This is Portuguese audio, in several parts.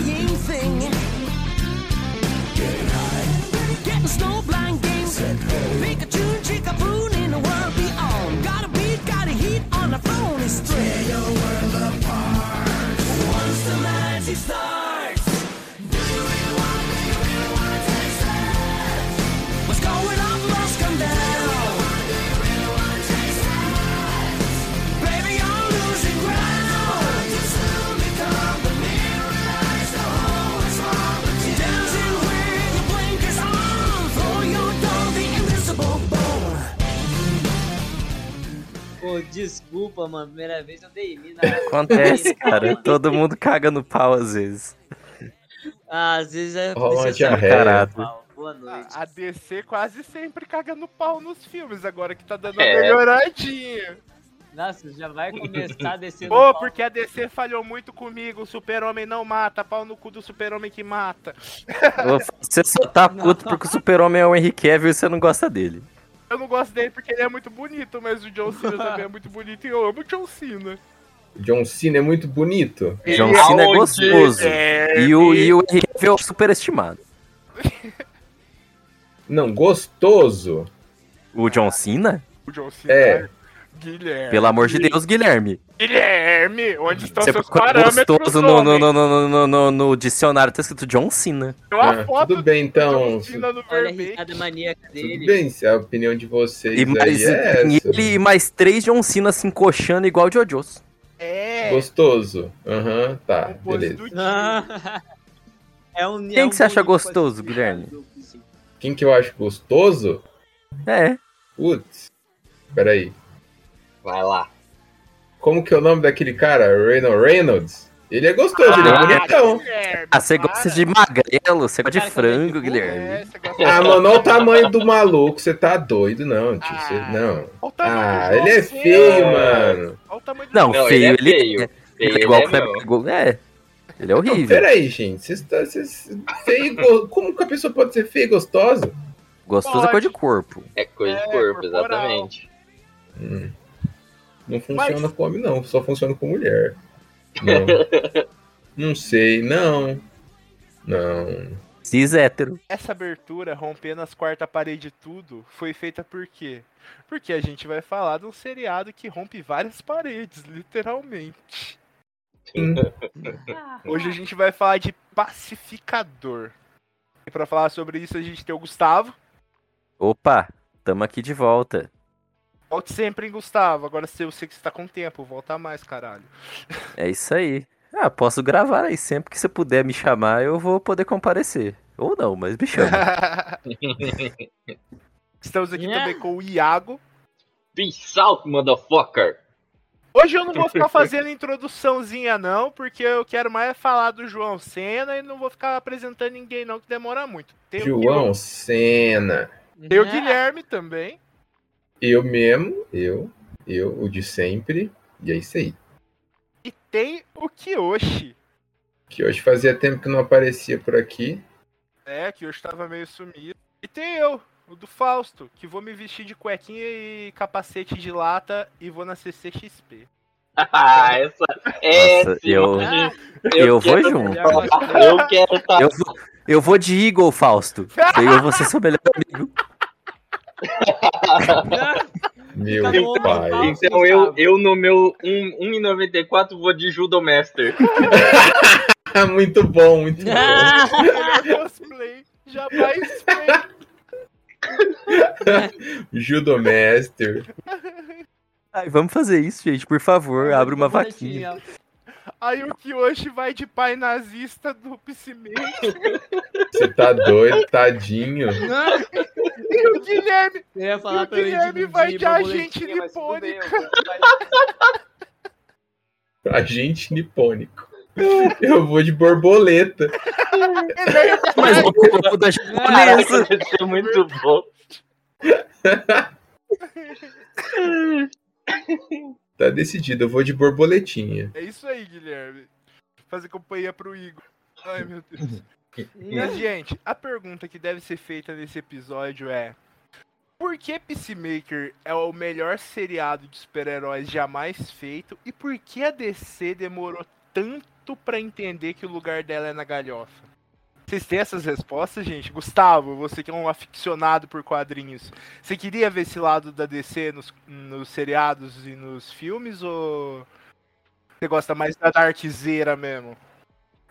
dying thing. Pô, desculpa, mano. Primeira vez eu dei mina. Acontece, cara. Todo mundo caga no pau às vezes. Ah, às vezes é. Rola diarreia. Boa noite. A DC quase sempre caga no pau nos filmes, agora que tá dando É. uma melhoradinha. Nossa, já vai começar descendo. Pô, porque a DC falhou muito comigo, o super-homem não mata, pau no cu do super-homem que mata. Você só tá puto porque o super-homem é o Henry Cavill e você não gosta dele. Eu não gosto dele porque ele é muito bonito, mas o John Cena também é muito bonito e eu amo o John Cena. John Cena é muito bonito. John Ele Cena é gostoso. É, E o, e o Henry Cavill é superestimado. Não, gostoso. O John Cena? O John Cena. É. Guilherme. Pelo amor de Deus, Guilherme. Guilherme, onde estão Você seus parâmetros? gostoso no, no, no, no, no, no, no dicionário, tá escrito John Cena. Tem uma Ah, foto tudo bem, então. John Cena no Olha a vermelho. risada maníaca Tudo bem, se a opinião de vocês E mais, aí é essa. ele e mais três John Cena se encoxando igual o Jojos. É. Gostoso. Aham, tá, o pose beleza. é um, Quem que você acha gostoso, Guilherme? Quem que eu acho gostoso? É. Putz. Peraí. Vai lá. Como que é o nome daquele cara? Reynolds Reynolds? Ele é gostoso, ele é Ah, bonitão. Guilherme, Ah, você gosta de magrelo, você gosta de frango, Guilherme. É, Ah, mano, olha o tamanho do maluco. Você tá doido, não, tio. Você- Ah. não. Olha o tamanho Ah, ele é feio, mano. Olha o tamanho do Não, Não, feio, ele é ele feio. é. Feio, Ele é igual o é É. Ele é Não, horrível. peraí, gente. Vocês tá, vocês- feio e go- Como que a pessoa pode ser feia e gostosa? Gostoso é cor de corpo. É coisa É, de corpo, corporal. exatamente. Hum. Não funciona Mas- com homem, não. Só funciona com mulher. Não. não sei, não. Não. Cis hétero. Essa abertura, rompendo as quarta parede e tudo, foi feita por quê? Porque a gente vai falar de um seriado que rompe várias paredes, literalmente. Hoje a gente vai falar de Pacificador. E pra falar sobre isso a gente tem o Gustavo. Opa, tamo aqui de volta. Volte sempre, hein, Gustavo. Agora eu sei que você tá com tempo, volta mais, caralho. É isso aí. Ah, posso gravar aí sempre que você puder me chamar, eu vou poder comparecer. Ou não, mas me chama. Estamos aqui Yeah. também com o Iago. Peace out, motherfucker. Hoje eu não vou ficar fazendo introduçãozinha, não, porque eu quero mais falar do João Senna e não vou ficar apresentando ninguém, não, que demora muito. Tem o João Cena. Tem o Guilherme também. Eu mesmo, eu, eu, o de sempre. E é isso aí. E tem o Kiyoshi. Que hoje fazia tempo que não aparecia por aqui. É, que hoje tava meio sumido. E tem eu, o do Fausto, que vou me vestir de cuequinha e capacete de lata e vou na CCXP. Ah, essa. É, Nossa, eu- Ah, Eu vou junto. Eu quero estar. Eu vou, eu vou de Eagle, Fausto. Eu vou ser seu melhor amigo. Meu bom, pai. Fausto. Então eu, Gustavo. eu no meu 1 1,94 vou de Judo Master. muito bom, muito bom. Cosplay jamais feito. Judomaster. Ai, vamos fazer isso, gente, por favor. Abre uma vaquinha. Aí o Kiyoshi vai de pai nazista do Psyman. Você tá doido, tadinho. E o Guilherme Eu ia falar E o Guilherme de- vai de agente vou- vai- Agente nipônico. Eu vou de borboleta. Mas o corpo da japonesa. É muito bom. Tá decidido, eu vou de borboletinha. É isso aí, Guilherme. Fazer companhia pro Igor. Ai, meu Deus. Mas, gente, a pergunta que deve ser feita nesse episódio é: Por que Peacemaker é o melhor seriado de super-heróis jamais feito e por que a DC demorou tanto pra entender que o lugar dela é na galhofa? Vocês têm essas respostas, gente? Gustavo, você que é um aficionado por quadrinhos, você queria ver esse lado da DC nos, nos seriados e nos filmes ou você gosta mais da Darkzeira mesmo?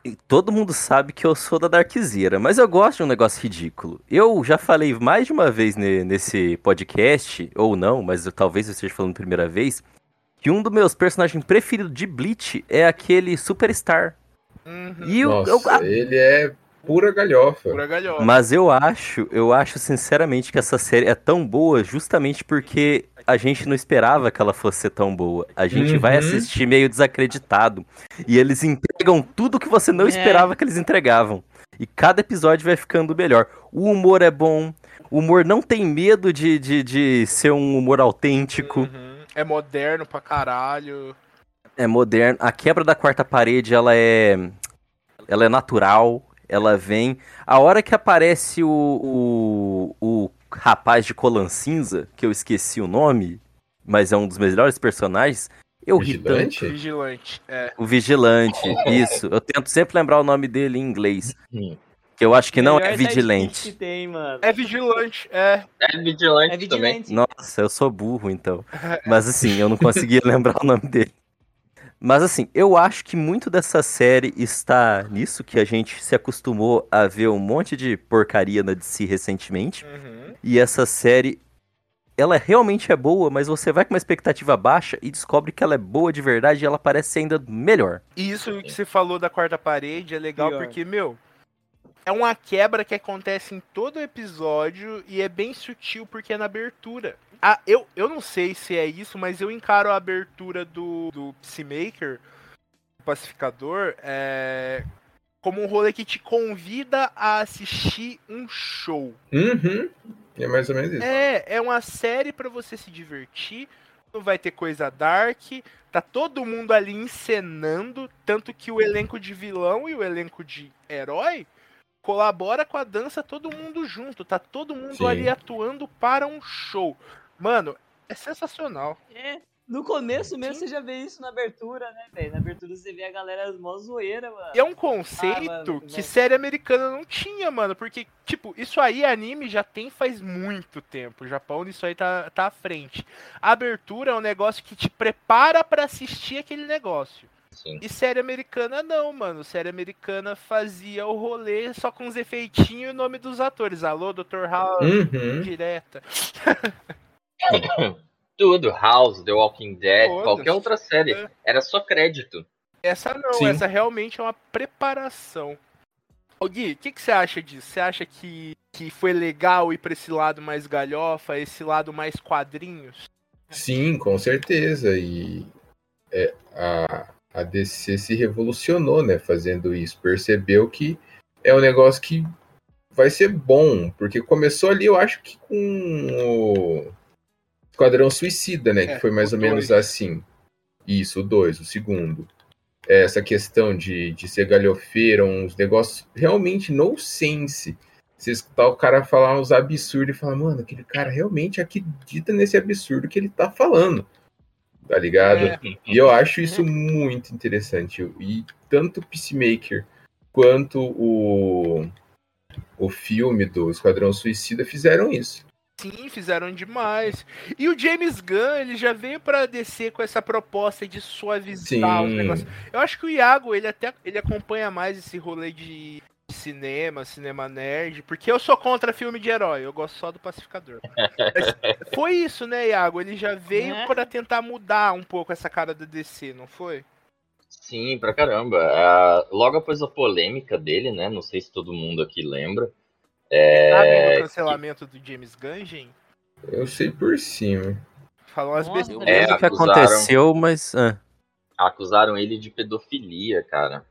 E Todo mundo sabe que eu sou da Darkzera, mas eu gosto de um negócio ridículo. Eu já falei mais de uma vez ne- nesse podcast, ou não, mas eu- talvez eu esteja falando primeira vez, que um dos meus personagens preferidos de Bleach é aquele Superstar. Uhum. E eu, Nossa, eu- a- ele é pura galhofa. Pura galhofa. mas eu acho, eu acho sinceramente que essa série é tão boa justamente porque a gente não esperava que ela fosse ser tão boa. A gente vai Uhum. assistir meio desacreditado. E eles entregam tudo que você não É. esperava que eles entregavam. E cada episódio vai ficando melhor. O humor é bom. O humor não tem medo de, de, de ser um humor autêntico. Uhum. É moderno pra caralho. É moderno. A quebra da quarta parede, ela é. Ela é natural. Ela vem. A hora que aparece o, o, o rapaz de colan cinza, que eu esqueci o nome, mas é um dos melhores personagens, eu ri tanto. Vigilante? Vigilante. É. O Vigilante, isso. Eu tento sempre lembrar o nome dele em inglês. Hum. Que eu acho que não é Vigilante. que tem, mano. É vigilante, é. É vigilante, É também. vigilante. Nossa, eu sou burro então. Mas assim, eu não conseguia lembrar o nome dele. Mas assim, eu acho que muito dessa série está nisso, que a gente se acostumou a ver um monte de porcaria na DC recentemente. Uhum. E essa série, ela realmente é boa, mas você vai com uma expectativa baixa e descobre que ela é boa de verdade e ela parece ser ainda melhor. E isso que você falou da quarta parede é legal Pior. porque, meu, é uma quebra que acontece em todo episódio e é bem sutil porque é na abertura. Ah, eu, eu não sei se é isso, mas eu encaro a abertura do, do Peacemaker, o Pacificador, é, como um rolê que te convida a assistir um show. Uhum. É mais ou menos isso. É, é uma série pra você se divertir. Não vai ter coisa dark. Tá todo mundo ali encenando. Tanto que o elenco de vilão e o elenco de herói colabora com a dança todo mundo junto. Tá todo mundo Sim. ali atuando para um show. Mano, é sensacional. É. No começo mesmo Sim. você já vê isso na abertura, né, velho? Na abertura você vê a galera mó zoeira, mano. E é um Ah, conceito mano, que série americana não tinha, mano. Porque, tipo, isso aí anime já tem faz muito tempo. O Japão nisso aí tá, tá à frente. A abertura é um negócio que te prepara pra assistir aquele negócio. Sim. E série americana não, mano. Série americana fazia o rolê só com os efeitinhos e o nome dos atores. Alô, Dr. House, Uhum. direta. Tudo, House, The Walking Dead, Todas. qualquer outra série. É. Era só crédito. Essa não, Sim. essa realmente é uma preparação. Ô Gui, o que, que você acha disso? Você acha que, que foi legal ir pra esse lado mais galhofa, esse lado mais quadrinhos? Sim, com certeza. E é, a, a DC se revolucionou, né, fazendo isso. Percebeu que é um negócio que vai ser bom, porque começou ali, eu acho que com o Esquadrão Suicida, né, É, que foi mais ou menos dois. assim. Isso, o 2, o segundo. Essa questão de, de ser galhofeira, uns negócios realmente no sense. Você escutar o cara falar uns absurdos e falar, mano, aquele cara realmente acredita nesse absurdo que ele tá falando. Tá ligado? É. E eu acho isso muito interessante. E tanto o Peacemaker quanto o, o filme do Esquadrão Suicida fizeram isso. Sim, fizeram demais. E o James Gunn, ele já veio pra descer com essa proposta de suavizar os Sim. negócios. Eu acho que o Iago, ele até ele acompanha mais esse rolê de cinema, cinema nerd, porque eu sou contra filme de herói, eu gosto só do Pacificador. Mas foi isso, né, Iago? Ele já veio É. pra tentar mudar um pouco essa cara da DC, não foi? Sim, pra caramba. Ah, logo após a polêmica dele, né? Não sei se todo mundo aqui lembra. Sabe do cancelamento do James Gunn? Eu sei por cima. Falou umas besteiras. É, o que acusaram- aconteceu, mas. ah. Acusaram ele de pedofilia, cara.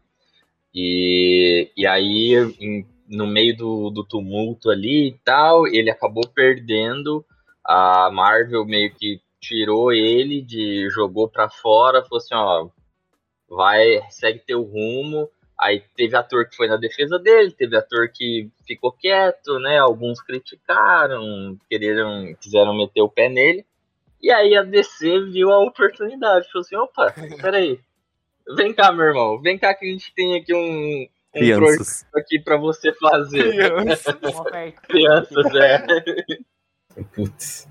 E, e aí, em- no meio do, do tumulto ali e tal, ele acabou perdendo. A Marvel meio que tirou ele, de jogou pra fora, falou assim, ó, vai, segue teu rumo. Aí teve ator que foi na defesa dele, teve ator que ficou quieto, né? Alguns criticaram, quereram, quiseram meter o pé nele. E aí a DC viu a oportunidade, falou assim, opa, peraí, vem cá, meu irmão, vem cá que a gente tem aqui um, um projeto Crianças. aqui pra você fazer. Criança. Uma oferta. Crianças, é. Putz.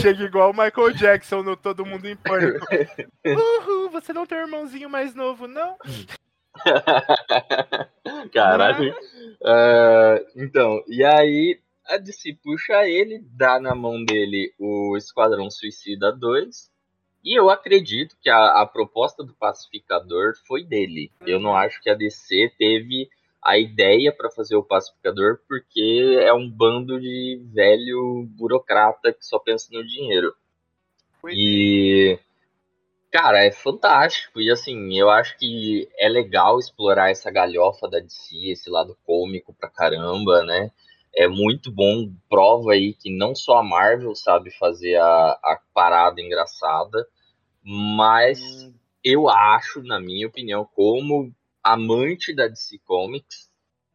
Chega igual o Michael Jackson no Todo Mundo em Pânico. Uhul, você não tem um irmãozinho mais novo, não? Caralho. Ah, então, e aí a DC puxa ele, dá na mão dele o Esquadrão Suicida 2. E eu acredito que a, a proposta do pacificador foi dele. Eu não acho que a DC teve a ideia para fazer o pacificador, porque é um bando de velho burocrata que só pensa no dinheiro. E. Cara, é fantástico. E assim, eu acho que é legal explorar essa galhofa da DC, esse lado cômico pra caramba, né? É muito bom, prova aí que não só a Marvel sabe fazer a, a parada engraçada, mas eu acho, na minha opinião, como amante da DC Comics,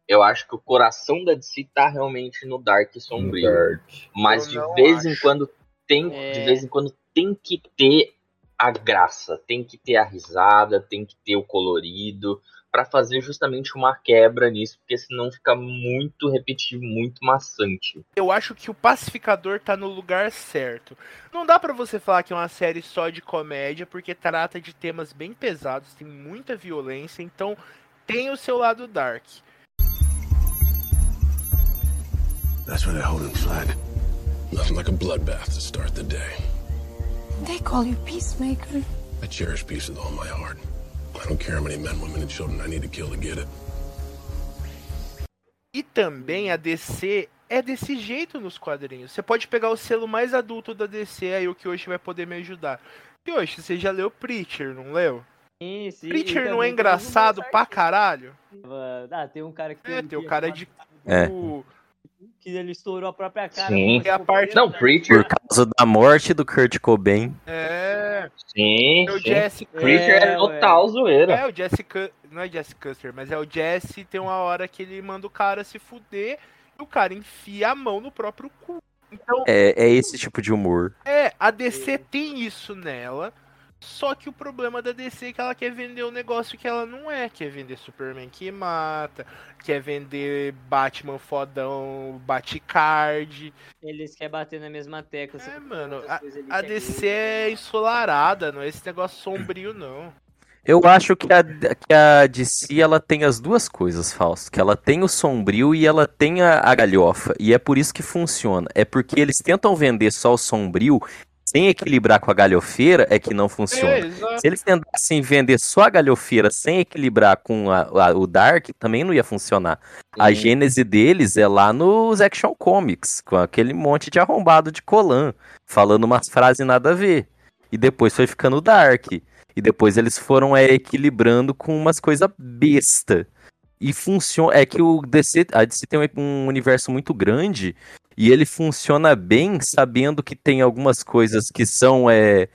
eu acho que o coração da DC tá realmente no Dark e Sombrio. Dark. Mas de vez em quando tem, É. de vez em quando tem que ter a graça, tem que ter a risada, tem que ter o colorido pra fazer justamente uma quebra nisso, porque senão fica muito repetitivo, muito maçante. Eu acho que o Pacificador tá no lugar certo. Não dá pra você falar que é uma série só de comédia, porque trata de temas bem pesados, tem muita violência, então tem o seu lado dark. That's where they're holding flag. Nothing like a bloodbath to start the day. They call you Peacemaker. I cherish peace with all my heart. I don't care how many men, women, and children I need to kill to get it. E também a DC é desse jeito nos quadrinhos. Você pode pegar o selo mais adulto da DC, aí o que hoje vai poder me ajudar. E hoje, você já leu Preacher, não leu? Sim, sim, Preacher não é engraçado pra caralho? Ah, tem um cara que É, tem, que- cara de. É. que ele estourou a própria cara. Sim. É a parte- Não, Preacher, Por causa da morte do Kurt Cobain. É. sim, É o sim. Jesse. Preacher é, É, total zoeira. É, o Jesse. Não é Jesse Custer, mas é o Jesse. Tem uma hora que ele manda o cara se fuder e o cara enfia a mão no próprio cu. Então, É, é esse tipo de humor. é, a DC tem isso nela. Só que o problema da DC é que ela quer vender um negócio que ela não é. Quer vender Superman que mata, quer vender Batman fodão, Batcard. Eles querem bater na mesma tecla. É, mano, A que DC é ensolarada, não é esse negócio sombrio, não. Eu acho que a, que a DC ela tem as duas coisas, Fausto. Que ela tem o sombrio e ela tem a, a galhofa. E é por isso que funciona. É porque eles tentam vender só o sombrio sem equilibrar com a galhofeira, é que não funciona. É. Se eles tentassem vender só a galhofeira sem equilibrar com a- a- o Dark, também não ia funcionar. A Sim. gênese deles é lá nos Action Comics, com aquele monte de arrombado de Colan, falando umas frases nada a ver. E depois foi ficando Dark. E depois eles foram é, equilibrando com umas coisas besta. E funciona. É que o DC, a DC tem um universo muito grande e ele funciona bem sabendo que tem algumas coisas que são é,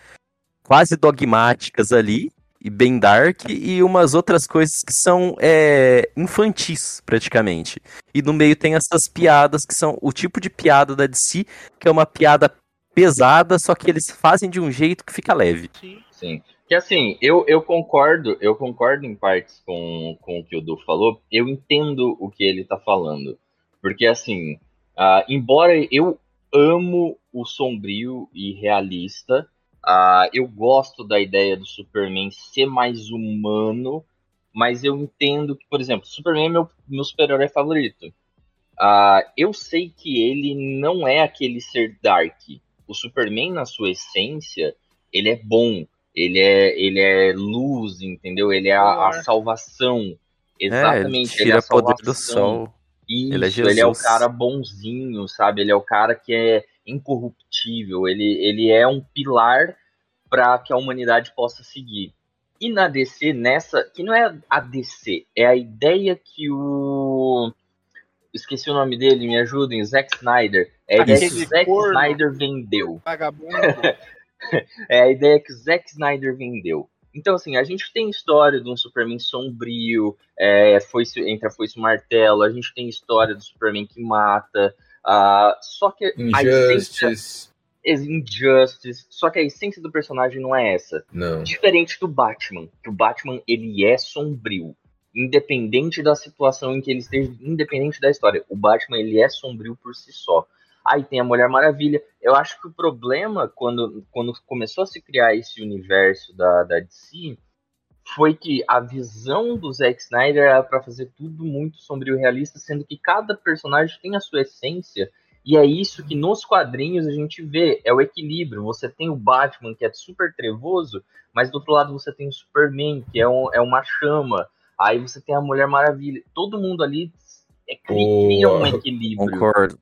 quase dogmáticas ali e bem dark e umas outras coisas que são é, infantis praticamente. E no meio tem essas piadas que são o tipo de piada da DC que é uma piada pesada, só que eles fazem de um jeito que fica leve. Sim. Sim. Que assim, eu, eu concordo, eu concordo em partes com, com o que o Du falou, eu entendo o que ele tá falando. Porque assim, ah, embora eu amo o sombrio e realista, ah, eu gosto da ideia do Superman ser mais humano, mas eu entendo que, por exemplo, Superman é meu, meu super-herói favorito. Ah, eu sei que ele não é aquele ser dark. O Superman, na sua essência, ele é bom ele é, ele é luz, entendeu? Ele é a, a salvação. É, ele Exatamente. ele é tira a poder do salvação. sol. Isso, Ele ele é é, o Jesus. cara bonzinho, sabe? Ele é o cara que é incorruptível. Ele, ele é um pilar para que a humanidade possa seguir. E na DC, nessa, que não é a DC, é a ideia que o. Esqueci o nome dele, me ajudem, Zack Snyder. É a ideia que o Zack. Snyder vendeu. Vagabundo. É a ideia que o Zack Snyder vendeu. Então, assim, a gente tem história de um Superman sombrio, é, foice, entre a foice e o martelo, a gente tem história do Superman que mata, ah, só que a essência... Injustice. Injustice, só que a essência do personagem não é essa. Não. Diferente do Batman, que o Batman, ele é sombrio. Independente da situação em que ele esteja, independente da história. O Batman, ele é sombrio por si só. Aí tem a Mulher Maravilha. Eu acho que o problema, quando, quando começou a se criar esse universo da, da DC, foi que a visão do Zack Snyder era para fazer tudo muito sombrio e realista, sendo que cada personagem tem a sua essência. E é isso que nos quadrinhos a gente vê, é o equilíbrio. Você tem o Batman, que é super trevoso, mas do outro lado você tem o Superman, que é, um, é uma chama. Aí você tem a Mulher Maravilha. Todo mundo ali é, cri- cria um equilíbrio. Concordo.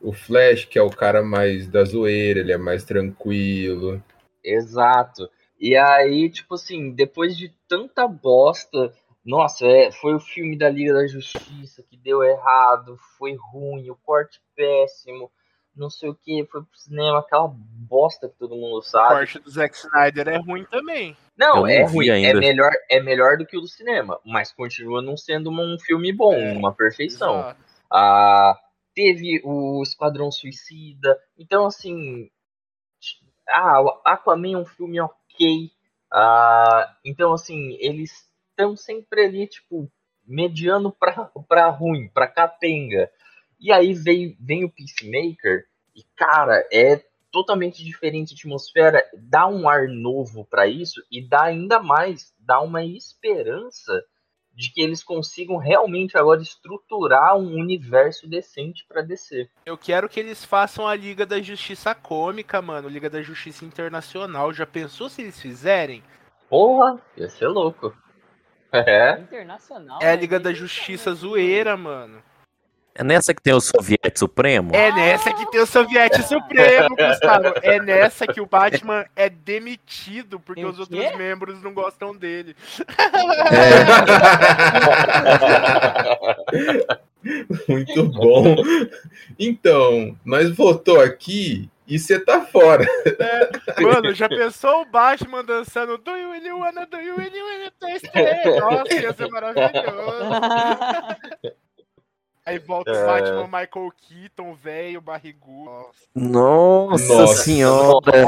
O Flash, que é o cara mais da zoeira, ele é mais tranquilo. Exato. E aí, tipo assim, depois de tanta bosta, nossa, é, foi o filme da Liga da Justiça que deu errado, foi ruim, o corte péssimo, não sei o que, foi pro cinema, aquela bosta que todo mundo O sabe. corte do Zack Snyder é ruim também. Não, é ruim, é ainda. melhor, é melhor do que o do cinema, mas continua não sendo um filme bom, É, uma perfeição. Exato. Ah, teve o Esquadrão Suicida. Então, assim. Ah, Aquaman é um filme ok. Ah, então, assim, eles estão sempre ali, tipo, mediano pra, pra ruim, pra capenga. E aí vem, vem o Peacemaker, e, cara, é totalmente diferente a atmosfera, dá um ar novo pra isso, e dá ainda mais, dá uma esperança de que eles consigam realmente agora estruturar um universo decente pra DC. Eu quero que eles façam a Liga da Justiça Cômica, mano. Liga da Justiça Internacional. Já pensou se eles fizerem? Porra, ia ser louco. É. Internacional. É a né? Liga da Justiça zoeira, mano. É nessa que tem o Soviete Supremo? É nessa que tem o Soviete Supremo, Gustavo. É nessa que o Batman é demitido porque os outros membros não gostam dele. Muito bom. Então, nós votou aqui e você tá fora. Mano, já pensou o Batman dançando Do you really wanna, do you really wanna taste it? Nossa, ia ser maravilhoso. Aí volta É. o Batman Michael Keaton, velho, barrigudo. Nossa, Nossa. senhora!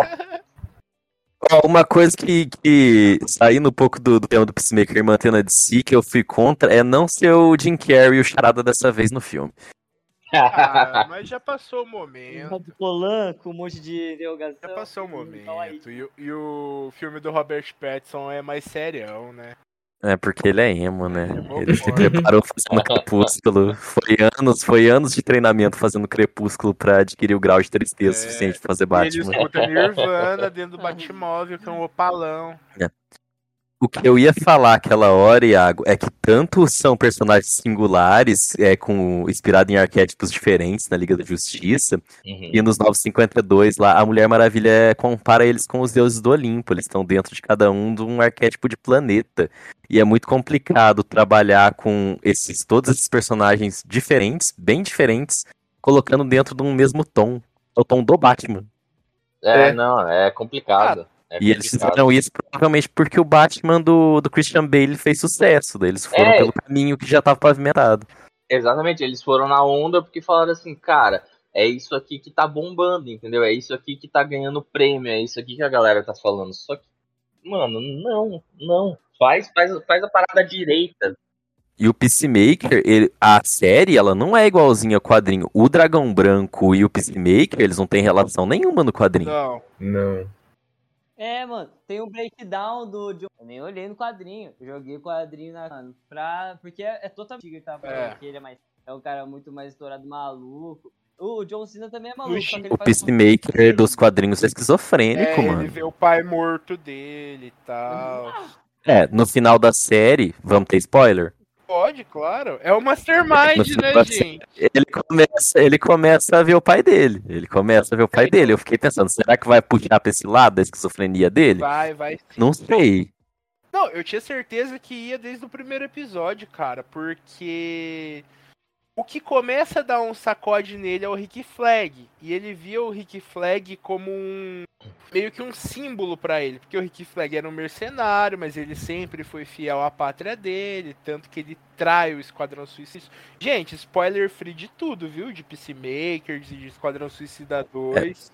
Uma coisa que, que saindo um pouco do, do tema do Peacemaker e mantendo a DC, que eu fui contra, é não ser o Jim Carrey o charada dessa vez no filme. Ah, mas já passou o momento. Do Colan com um monte de interrogação. Já passou o Então, aí, momento. E, o- e o filme do Robert Pattinson é mais serião, né? É porque ele é emo, né? É Ele se preparou fazendo crepúsculo. Foi anos, foi anos de treinamento fazendo crepúsculo pra adquirir o grau de tristeza É, suficiente pra fazer E ele Batman. escuta Nirvana dentro do Batmóvel, que é um opalão. O que eu ia falar aquela hora, Iago, é que tanto são personagens singulares, é, com, inspirado em arquétipos diferentes na Liga da Justiça, Uhum. e nos 952 lá, a Mulher Maravilha é, compara eles com os deuses do Olimpo. Eles estão dentro de cada um de um arquétipo de planeta. E é muito complicado trabalhar com esses todos esses personagens diferentes, bem diferentes, colocando dentro de um mesmo tom. É o tom do Batman. É, É. não, é complicado. É E eles fizeram isso provavelmente porque o Batman do, do Christian Bale fez sucesso. Daí eles foram É. pelo caminho que já estava pavimentado. Exatamente, eles foram na onda porque falaram assim, cara, é isso aqui que tá bombando, entendeu? É isso aqui que tá ganhando prêmio, é isso aqui que a galera tá falando. Só que, mano, não, não. Faz, faz, faz a parada direita. E o Peacemaker, ele- a série, ela não é igualzinha ao quadrinho. O Dragão Branco e o Peacemaker, eles não têm relação nenhuma no quadrinho. Não. Não. É, mano, tem um breakdown do John. Eu nem olhei no quadrinho. Eu joguei o quadrinho na. Mano, pra. Porque é, é totalmente que ele tá falando É. que ele é mais. É um cara muito mais estourado maluco. O John Cena também é maluco. Oxi, só que ele O faz Peacemaker dos quadrinhos é esquizofrênico, É, ele mano. vê o pai morto dele e tal. É, no final da série, vamos ter spoiler? Pode, claro. É o Mastermind, né, Pode ser. gente? Ele começa, ele começa a ver o pai dele. Ele começa a ver o pai dele. Eu fiquei pensando, será que vai puxar pra esse lado da esquizofrenia dele? Vai, vai. sim. Não sei. Não, eu tinha certeza que ia desde o primeiro episódio, cara, porque o que começa a dar um sacode nele é o Rick Flag. E ele via o Rick Flag como um. meio que um símbolo pra ele. Porque o Rick Flag era um mercenário, mas ele sempre foi fiel à pátria dele. Tanto que ele trai o Esquadrão Suicida. Gente, spoiler free de tudo, viu? De Peacemakers e de Esquadrão Suicida 2.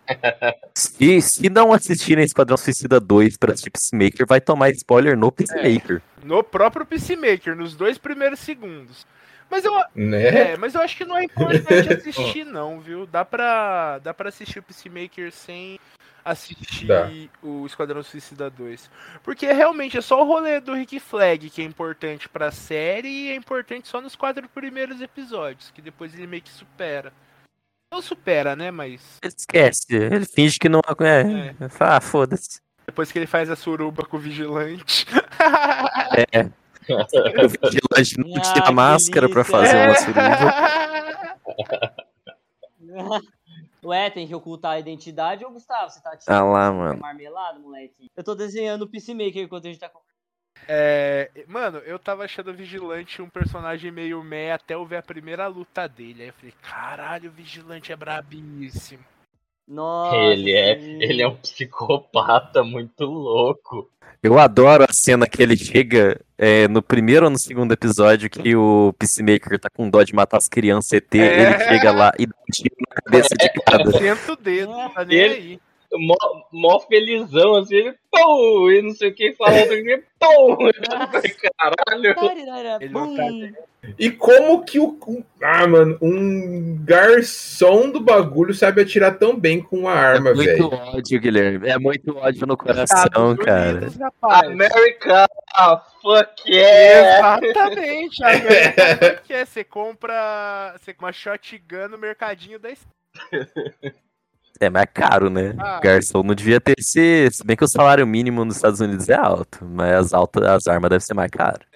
Se, se não assistirem Esquadrão Suicida 2 pra assistir Peacemaker, vai tomar spoiler no Peacemaker. No próprio Peacemaker, nos dois primeiros segundos. Mas eu, Né? É, mas eu acho que não é importante assistir, não, viu? Dá pra, dá pra assistir o Peacemaker sem assistir Dá. o Esquadrão Suicida 2. Porque realmente é só o rolê do Rick Flag que é importante pra série e é importante só nos quatro primeiros episódios, que depois ele meio que supera. Não supera, né? Mas esquece, ele finge que não é. Ah, foda-se. depois que ele faz a suruba com o vigilante. É. O vigilante não Ah, tira a máscara pra delícia. fazer uma suruba. Ué, tem que ocultar a identidade ou Gustavo? Você tá tirando Ah lá, mano. marmelado, moleque? Eu tô desenhando o Peacemaker enquanto a gente tá conversando. É, mano, eu tava achando o Vigilante um personagem meio meh até eu ver a primeira luta dele. Aí eu falei, caralho, o Vigilante é brabíssimo. Nossa. Ele é, sim. ele é um psicopata muito louco. Eu adoro a cena que ele chega é, no primeiro ou no segundo episódio que o Peacemaker tá com dó de matar as crianças ET, É. ele chega lá e dá um tiro na cabeça de cada. Senta o dedo, não tá nem Ele- aí. Mó, mó felizão, assim, ele pum, e não sei o que, fala outro dia, falei, Caralho. Tá- E como que o. um- Ah, mano, um garçom do bagulho sabe atirar tão bem com uma arma, é muito velho. ódio, Guilherme. É muito ódio no Estados coração, cara. Unidos. America, fuck yeah. Exatamente, a América que é, você compra você uma shotgun no mercadinho da esquina. É mais caro, né? Ah. Garçom não devia ter esse. Se bem que o salário mínimo nos Estados Unidos é alto, mas as, altas, as armas devem ser mais caras.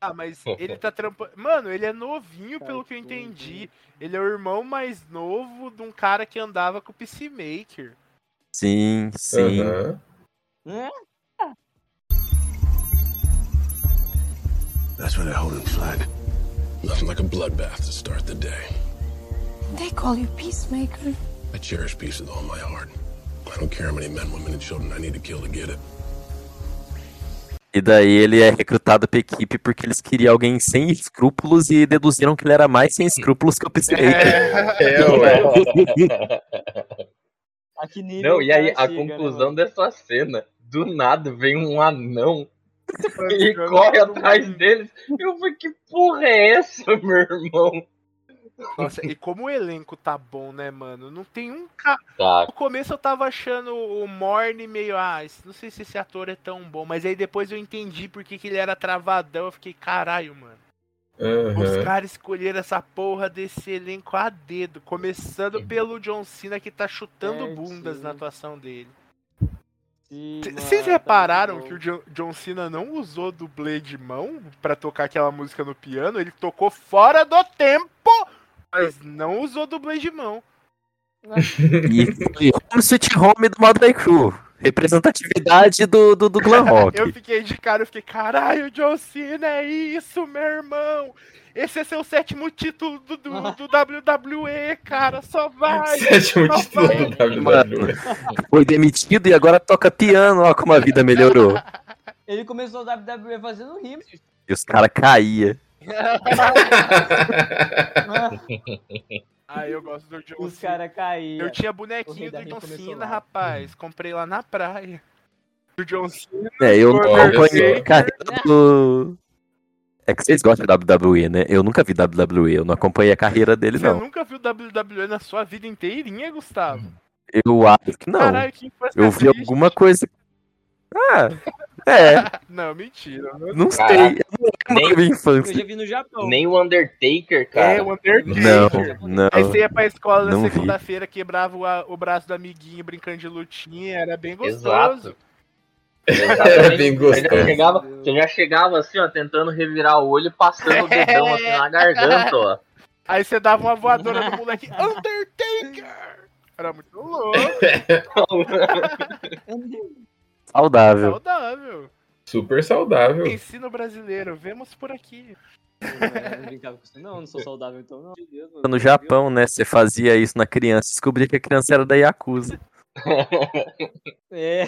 Ah, mas ele tá trampando. Mano, ele é novinho, pelo que eu entendi. Ele é o irmão mais novo de um cara que andava com o Peacemaker. Sim, sim. Aham. Hã? That's why they hold him flag. Nothing like a bloodbath to start the day. They call you Peacemaker. I cherish peace with all my heart. I don't care how many men, women, and children I need to kill to get it. E daí ele é recrutado pra equipe porque eles queriam alguém sem escrúpulos e deduziram que ele era mais sem escrúpulos que o Peacemaker. É, ué. Que nível Não, e aí a chega, né, conclusão mano? dessa cena, do nada vem um anão e corre atrás deles. Eu falei, que porra é essa, meu irmão? Nossa, e como o elenco tá bom, né, mano? Não tem um cara. Tá, No começo eu tava achando o Morne meio. Ah, não sei se esse ator é tão bom. Mas aí depois eu entendi porque que ele era travadão. Eu fiquei, caralho, mano. Os Aham. caras escolheram essa porra desse elenco a dedo. Começando pelo John Cena que tá chutando Certinho. bundas na atuação dele. Sim, Vocês tá repararam muito que o. John, John Cena não usou dublê de mão pra tocar aquela música no piano? Ele tocou fora do tempo, mas não usou dublê de mão. E, e Home Sweet Home do Motley Crue. Representatividade do, do, do glam rock. Eu fiquei de cara, eu fiquei, caralho, John Cena, é isso, meu irmão! Esse é seu sétimo título do, do, do WWE, cara, só vai! Sétimo só título vai. do Mano. WWE. Foi demitido e agora toca piano, ó como a vida melhorou. Ele começou a WWE fazendo rima. E os caras caíam. Ah, eu gosto do John Os Cena. caras caíam. Eu tinha bonequinho do John Cena, rapaz. Comprei lá na praia. Do John Cena. É, eu acompanhei a carreira do. É que vocês gostam de WWE, né? Eu nunca vi WWE, eu não acompanhei a carreira dele, Você não. nunca viu WWE na sua vida inteirinha, Gustavo? Eu acho que não. Caralho, que Eu vi triste. alguma coisa. Ah, é, Não, mentira. Não, não sei. Caraca. Eu não lembro Nem- minha Eu infância. já vi no Japão. nem o Undertaker, É, cara. o Undertaker. Não, não. Aí você ia pra escola na segunda-feira, quebrava o, o braço do amiguinho brincando de lutinha, era bem gostoso. Exato. Era bem Você já, gostoso. chegava, você já chegava assim, ó, tentando revirar o olho e passando o dedão assim na garganta, ó. Aí você dava uma voadora no moleque, Undertaker! Era muito louco, Saudável. saudável. Super saudável. Ensino brasileiro, vemos por aqui. Eu não brincava com isso. Não, sou saudável então, não. Meu Deus, mano. No Japão, né? Você fazia isso na criança, descobria que a criança era da Yakuza. É.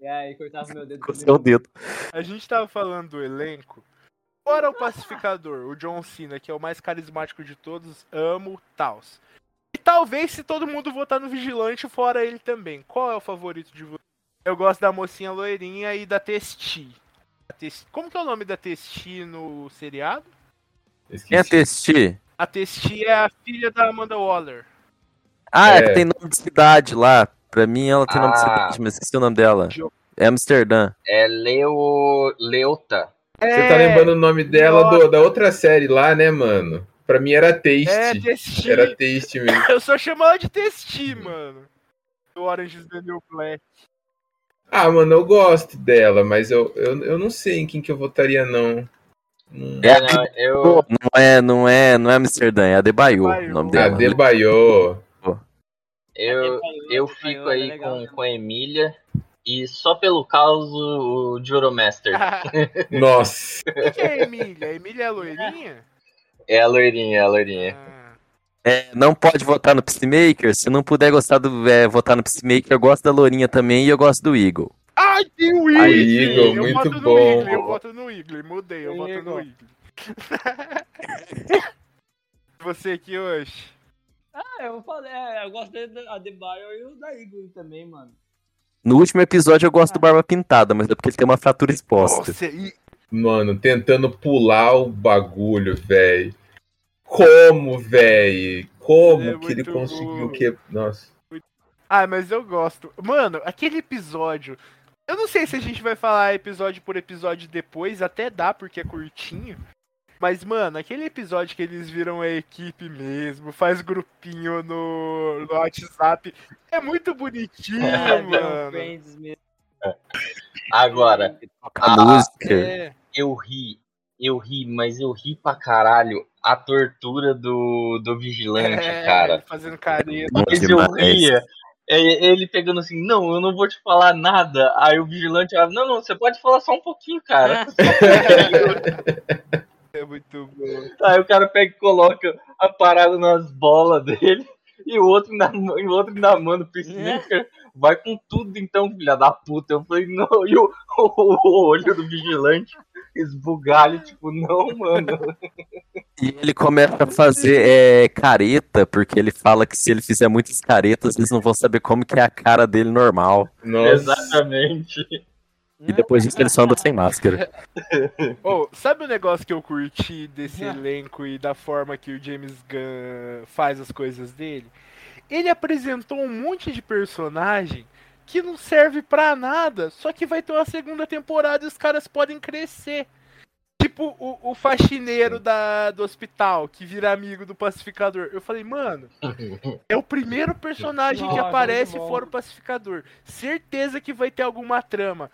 E aí, cortava meu dedo. Com seu dedo. A gente tava falando do elenco. Fora o pacificador, o John Cena, que é o mais carismático de todos, amo Taos. E talvez se todo mundo votar no Vigilante, fora ele também. Qual é o favorito de vocês? Eu gosto da mocinha loirinha e da Testi. A Testi- Como que é o nome da Testi no seriado? Esqueci. Quem assistir? A Testi é a filha da Amanda Waller. Ah, é. É. que tem nome de cidade lá. Pra mim ela tem nome de Ah. cidade, mas esqueci o nome dela. Jo- É Amsterdã. É Leo. Leota. Você tá lembrando o nome dela do- da outra série lá, né, mano? Pra mim era Taste. É, Testi. Era Taste mesmo. Eu só chamo ela de Testi, mano. Do Orange is the New Black. Ah, mano, eu gosto dela, mas eu, eu, eu não sei em quem que eu votaria, não. Hum. É a não, eu, não é, não é, não é Amsterdã, é Adebayo o Adebayo. nome Ah, dela. Debaio. eu, eu Adebayo fico é aí legal com, mesmo. com a Emília. E só pelo caso, o Juromaster. Nossa. Quem que é a Emília? A Emília é a loirinha? É a loirinha, é a loirinha. Ah. É, não pode votar no Peacemaker. Se não puder gostar do, é, votar no Peacemaker, eu gosto da Lourinha também e eu gosto do Eagle. Ai, tem o Ai, Igli! Igor, eu muito voto no bom. Igli, eu voto no Igli. Mudei, eu voto no Igor. Igli. Você aqui hoje. Ah, eu falei, é, eu gosto da Adebayo e o da Eagle também, mano. No último episódio eu gosto do Barba Pintada, mas é porque ele tem uma fratura exposta. Nossa, e Mano, tentando pular o bagulho, velho. Como, velho? Como É que ele conseguiu bom. que. Nossa. Ah, mas eu gosto. Mano, aquele episódio. Eu não sei se a gente vai falar episódio por episódio depois, até dá porque é curtinho. Mas, mano, aquele episódio que eles viram a equipe mesmo, faz grupinho no, no WhatsApp, é muito bonitinho, Viram mano. Friends mesmo. Agora, A Ah, música. É. eu ri, eu ri, mas eu ri pra caralho a tortura do, do vigilante, É, cara. Fazendo. Bom Mas eu ria. É, Ele pegando assim, não, eu não vou te falar nada. Aí o vigilante fala, não, não, você pode falar só um pouquinho, cara. É muito bom. Aí o cara pega e coloca a parada nas bolas dele e o outro na, mão- e o outro na mão do Peacemaker. Vai com tudo então, filha da puta. Eu falei, não, e o, o olho do vigilante esbugalho, tipo, não, mano. E ele começa a fazer é, careta, porque ele fala que se ele fizer muitas caretas, eles não vão saber como que é a cara dele normal. Nossa. Exatamente. E depois disso ele só anda sem máscara. Ô, sabe o negócio que eu curti desse elenco e da forma que o James Gunn faz as coisas dele? Ele apresentou um monte de personagem que não serve pra nada, só que vai ter uma segunda temporada e os caras podem crescer. Tipo o, o faxineiro da, do hospital, que vira amigo do pacificador. Eu falei, mano, é o primeiro personagem que Nossa, aparece muito bom. fora o pacificador. Certeza que vai ter alguma trama.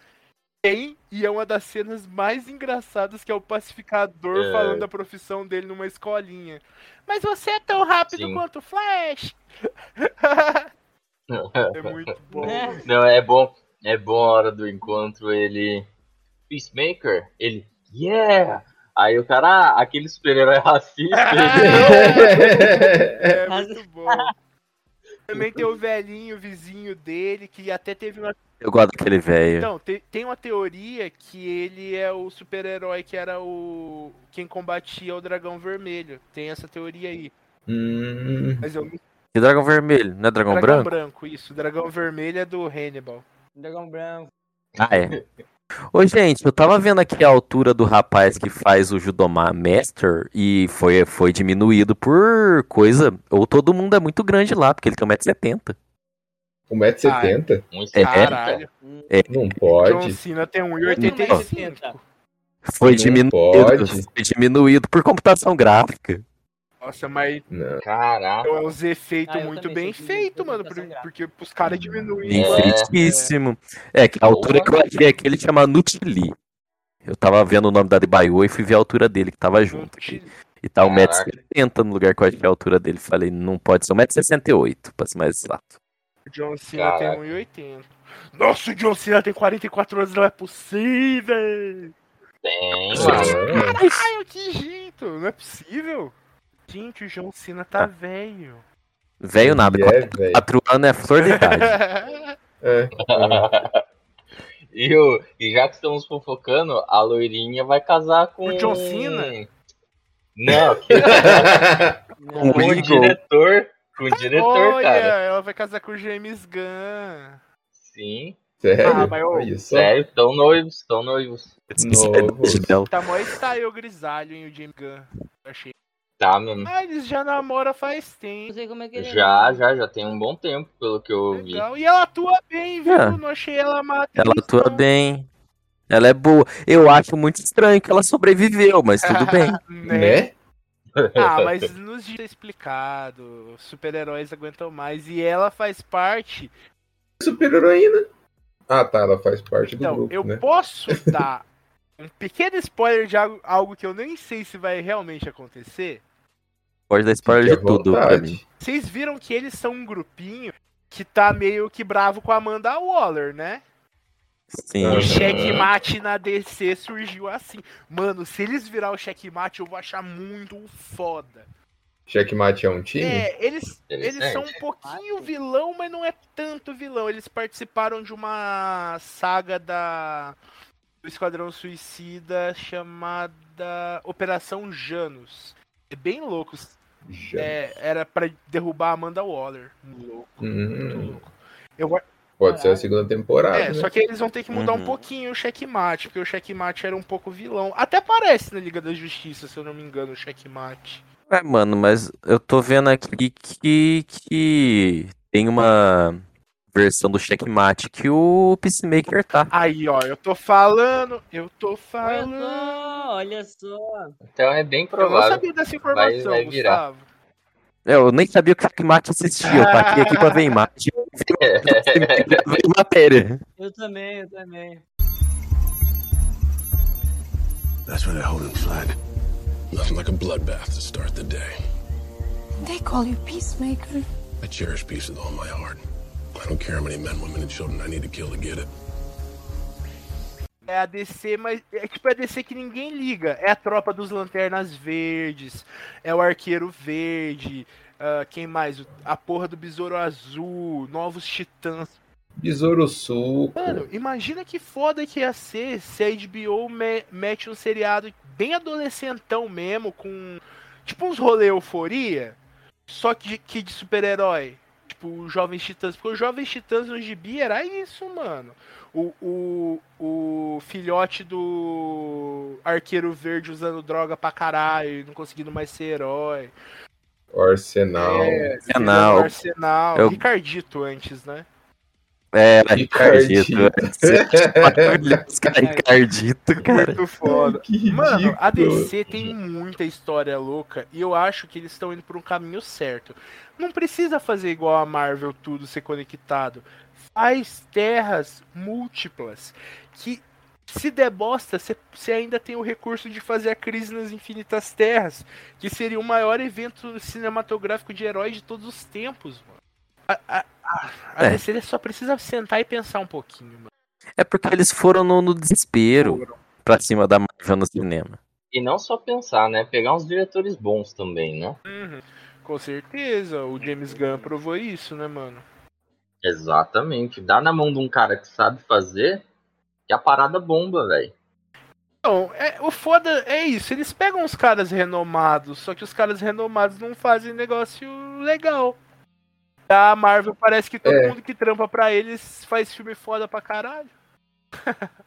Tem, e é uma das cenas mais engraçadas, que é o pacificador É. falando da profissão dele numa escolinha. Mas você é tão rápido Sim. quanto o Flash! é muito bom. É. Não, é bom. É bom a hora do encontro ele. Peacemaker? Ele. Yeah! Aí o cara, ah, aquele super-herói racista. ele- É muito bom. Também tem o velhinho vizinho dele, que até teve uma. Eu gosto daquele velho. Então, te- tem uma teoria que ele é o super-herói que era o. quem combatia o dragão vermelho. Tem essa teoria aí. Hum, Mas eu não E dragão vermelho, não é dragão, branco? isso. O dragão vermelho é do Hannibal. Dragão branco. Ah, é. Ô, gente, eu tava vendo aqui a altura do rapaz que faz o Judomar Master e foi, foi diminuído por coisa. Ou todo mundo é muito grande lá, porque ele tem 1,70m. 1,70m? Um É. Caralho. Não John pode. Cena tem Não, 1,85. Foi Não diminuído, pode. foi diminuído por computação gráfica. Nossa, mas Não. Caraca. é uns efeitos Ah, muito bem de feitos, mano. por-. Porque pros caras diminuírem. Bem É. fritíssimo. É, que a altura que eu achei aqui ele chama Nutili. Eu tava vendo o nome da Debaio e fui ver a altura dele que tava junto aqui. E tá Caraca. 1,70m no lugar que eu achei a altura dele. Falei, não pode ser 1,68m, pra ser mais exato. O John Cena tem Caraca. 1,80. Nossa, o John Cena tem 44 anos, não é possível! Tem, mano. Ai, que jeito! Não é possível! Gente, o John Cena tá velho. Velho nada. É, velho. 4 anos é flor de idade. É. E, o- e já que estamos fofocando, a loirinha vai casar com. O John Cena? Não, que- Com o Eagle. diretor. Com o diretor, Olha, cara. ela vai casar com o James Gunn. Sim. Sério? Ah, mas só. Sério, estão noivos, estão noivos. Dela. Tá mó style grisalho, hein, o James Gunn. Eu achei. Tá, mesmo. Ah, eles já namoram faz Não tempo. sei como é que ele Já, já, já tem um bom tempo, pelo que eu ouvi. Legal. E ela atua bem, viu? É. Não achei ela má. Ela atua não. bem. Ela é boa. Eu acho muito estranho que ela sobreviveu, mas tudo bem. né? Né? Ah, mas nos dias explicado, os super-heróis aguentam mais. E ela faz parte. Super heroína. Ah, tá. Ela faz parte do Então, grupo, eu né? posso dar um pequeno spoiler de algo, algo que eu nem sei se vai realmente acontecer. Pode dar spoiler Fique de tudo pra mim. Vocês viram que eles são um grupinho que tá meio que bravo com a Amanda Waller, né? Sim. O checkmate na DC surgiu assim. Mano, se eles virar o checkmate, eu vou achar muito foda. Checkmate é um time? É, eles, eles são um pouquinho vilão, mas não é tanto vilão. Eles participaram de uma saga da do Esquadrão Suicida chamada Operação Janus. É bem louco. Já. É, era pra derrubar a Amanda Waller. Louco, muito Hum, louco. Eu, pode ser a segunda temporada. é, né? só que eles vão ter que mudar um Uhum. pouquinho o checkmate, porque o checkmate era um pouco vilão. Até parece na Liga da Justiça, se eu não me engano, o checkmate. É, mano, mas eu tô vendo aqui que, que tem uma versão do checkmate que o Peacemaker tá. Aí, ó, eu tô falando, eu tô Olha falando. só, olha só. Então é bem Eu não provável. sabia dessa informação, vai virar. Gustavo. É, eu nem sabia que o checkmate existia. Eu taquei aqui pra ver imagem. Matéria. Eu também, eu também. That's when I hold him flat. Nothing like a bloodbath to start the day. They call you Peacemaker. I cherish peace with all my heart. I don't care how many men, women, and children I need to kill to get it. É a DC, mas é tipo a DC que ninguém liga. É a tropa dos Lanternas Verdes, é o Arqueiro Verde, ah, quem mais? A porra do Besouro Azul, Novos Titãs. Besouro Suco. Mano, imagina que foda que ia ser se a HBO me- mete um seriado bem adolescentão mesmo, com tipo uns rolê euforia, só que de, que de super-herói. Tipo, os Jovens Titãs. Porque os Jovens Titãs no gibi era isso, mano. O, o, o filhote do Arqueiro Verde usando droga pra caralho, e não conseguindo mais ser herói. Arsenal. É, Arsenal. Arsenal. Eu- Ricardito antes, né? É, Ricardito. Ricardito. Os caras Ricardito, cara. Muito foda. Que Mano, a. DC tem muita história louca e eu acho que eles estão indo por um caminho certo. Não precisa fazer igual a Marvel, tudo ser conectado. Faz terras múltiplas que se der bosta, você ainda tem o recurso de fazer a Crise nas Infinitas Terras, que seria o maior evento cinematográfico de herói de todos os tempos, mano. A, a, a, a É. DC só precisa sentar e pensar um pouquinho, mano. É porque eles foram no, no desespero pra cima da Marvel no cinema. E não só pensar, né? Pegar uns diretores bons também, né? Uhum. Com certeza, o James Gunn provou isso, né, mano? Exatamente. Dá na mão de um cara que sabe fazer que a parada bomba, velho. Então, é, o foda é isso, eles pegam os caras renomados, só que os caras renomados não fazem negócio legal. A Marvel parece que todo É. mundo que trampa pra eles faz filme foda pra caralho.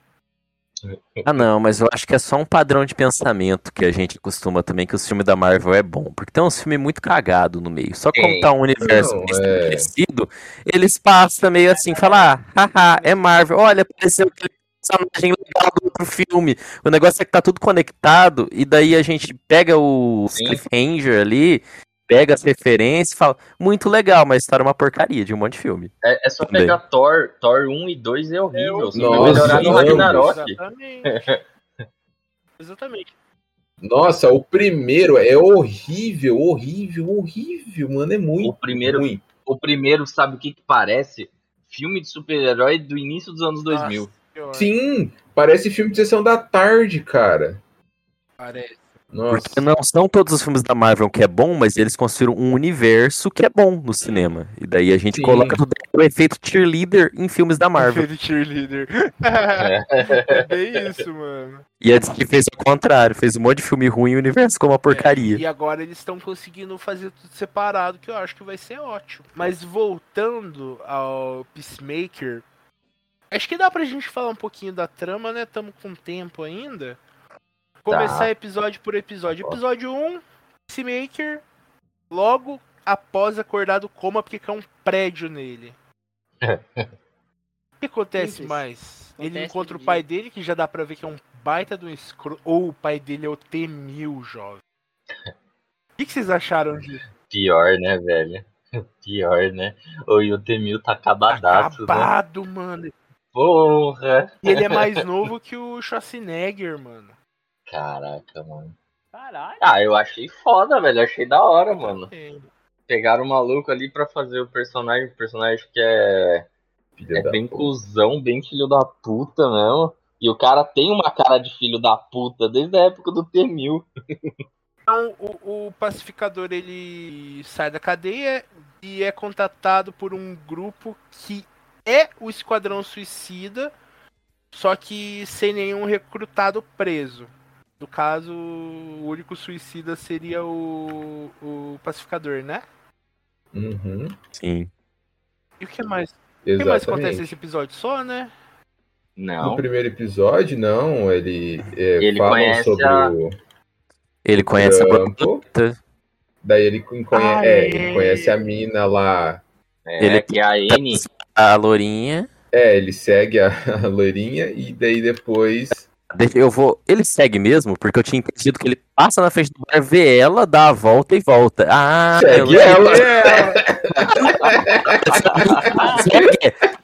Ah, não, mas eu acho que é só um padrão de pensamento que a gente costuma também, que os filmes da Marvel é bom. Porque tem uns filmes muito cagado no meio. Só como tá um universo Não, é. estabelecido, eles passam meio assim, falam, ah, haha, é Marvel. Olha, apareceu aquele personagem legal do outro filme. O negócio é que tá tudo conectado, e daí a gente pega o Sim. Cliffhanger ali, pega as referências e fala, muito legal, mas história é uma porcaria de um monte de filme. É, é só Também. pegar Thor. Thor 1 e 2 é horrível. Só vai Nossa, melhorar no. Ragnarok. Exatamente. Exatamente. Nossa, o primeiro é horrível, horrível, horrível, mano. É muito O primeiro- ruim. o primeiro, sabe o que, que parece? Filme de super-herói do início dos anos 2000. Nossa senhora, Sim, parece filme de sessão da tarde, cara. Parece. Nossa. Porque não são todos os filmes da Marvel que é bom, mas eles construíram um universo que é bom no cinema. E daí a gente Sim. coloca o efeito cheerleader em filmes da Marvel. Feito cheerleader. é bem isso, mano. E a DC fez o contrário, fez um monte de filme ruim e o universo ficou uma porcaria. É, e agora eles estão conseguindo fazer tudo separado, que eu acho que vai ser ótimo. Mas voltando ao Peacemaker, acho que dá pra gente falar um pouquinho da trama, né? Tamo com tempo ainda. Começar Tá. episódio por episódio. Episódio 1, Peacemaker, logo após acordar do coma, porque cai um prédio nele. O que acontece Simples. mais? Ele Acontece encontra o pai dele, que já dá pra ver que é um baita do escro... Ou o pai dele é o T-1000, jovem. O que, que vocês acharam disso? Pior, né, velho? Pior, né? O Yotemil tá acabadaço, né? Acabado, mano. Porra! E ele é mais novo que o Schwarzenegger, mano. Caraca, mano. Caralho. Ah, eu achei foda, velho. Achei da hora, mano. Pegaram o maluco ali pra fazer o personagem. O personagem que é, Filha é bem puta. cuzão, bem filho da puta mesmo. E o cara tem uma cara de filho da puta desde a época do T-1000. Então, o, o pacificador ele sai da cadeia e é contatado por um grupo que é o Esquadrão Suicida, só que sem nenhum recrutado preso. No caso, o único suicida seria o, o pacificador, né? Uhum, Sim. E o que mais? O que mais acontece exatamente. nesse episódio? Só, né? Não. No primeiro episódio, não, ele, é, Ele conhece sobre a- o Ele conhece a trampo, Borboleta. daí ele, conhe- Ah, é, é. ele conhece a mina lá, É, Ele- que é a N. A Lourinha. é, ele segue a, a loirinha e daí depois... Eu vou. Ele segue mesmo, porque eu tinha entendido que ele passa na frente do bar, vê ela, dá a volta e volta. Ah, Segue lembro. ela! Segue.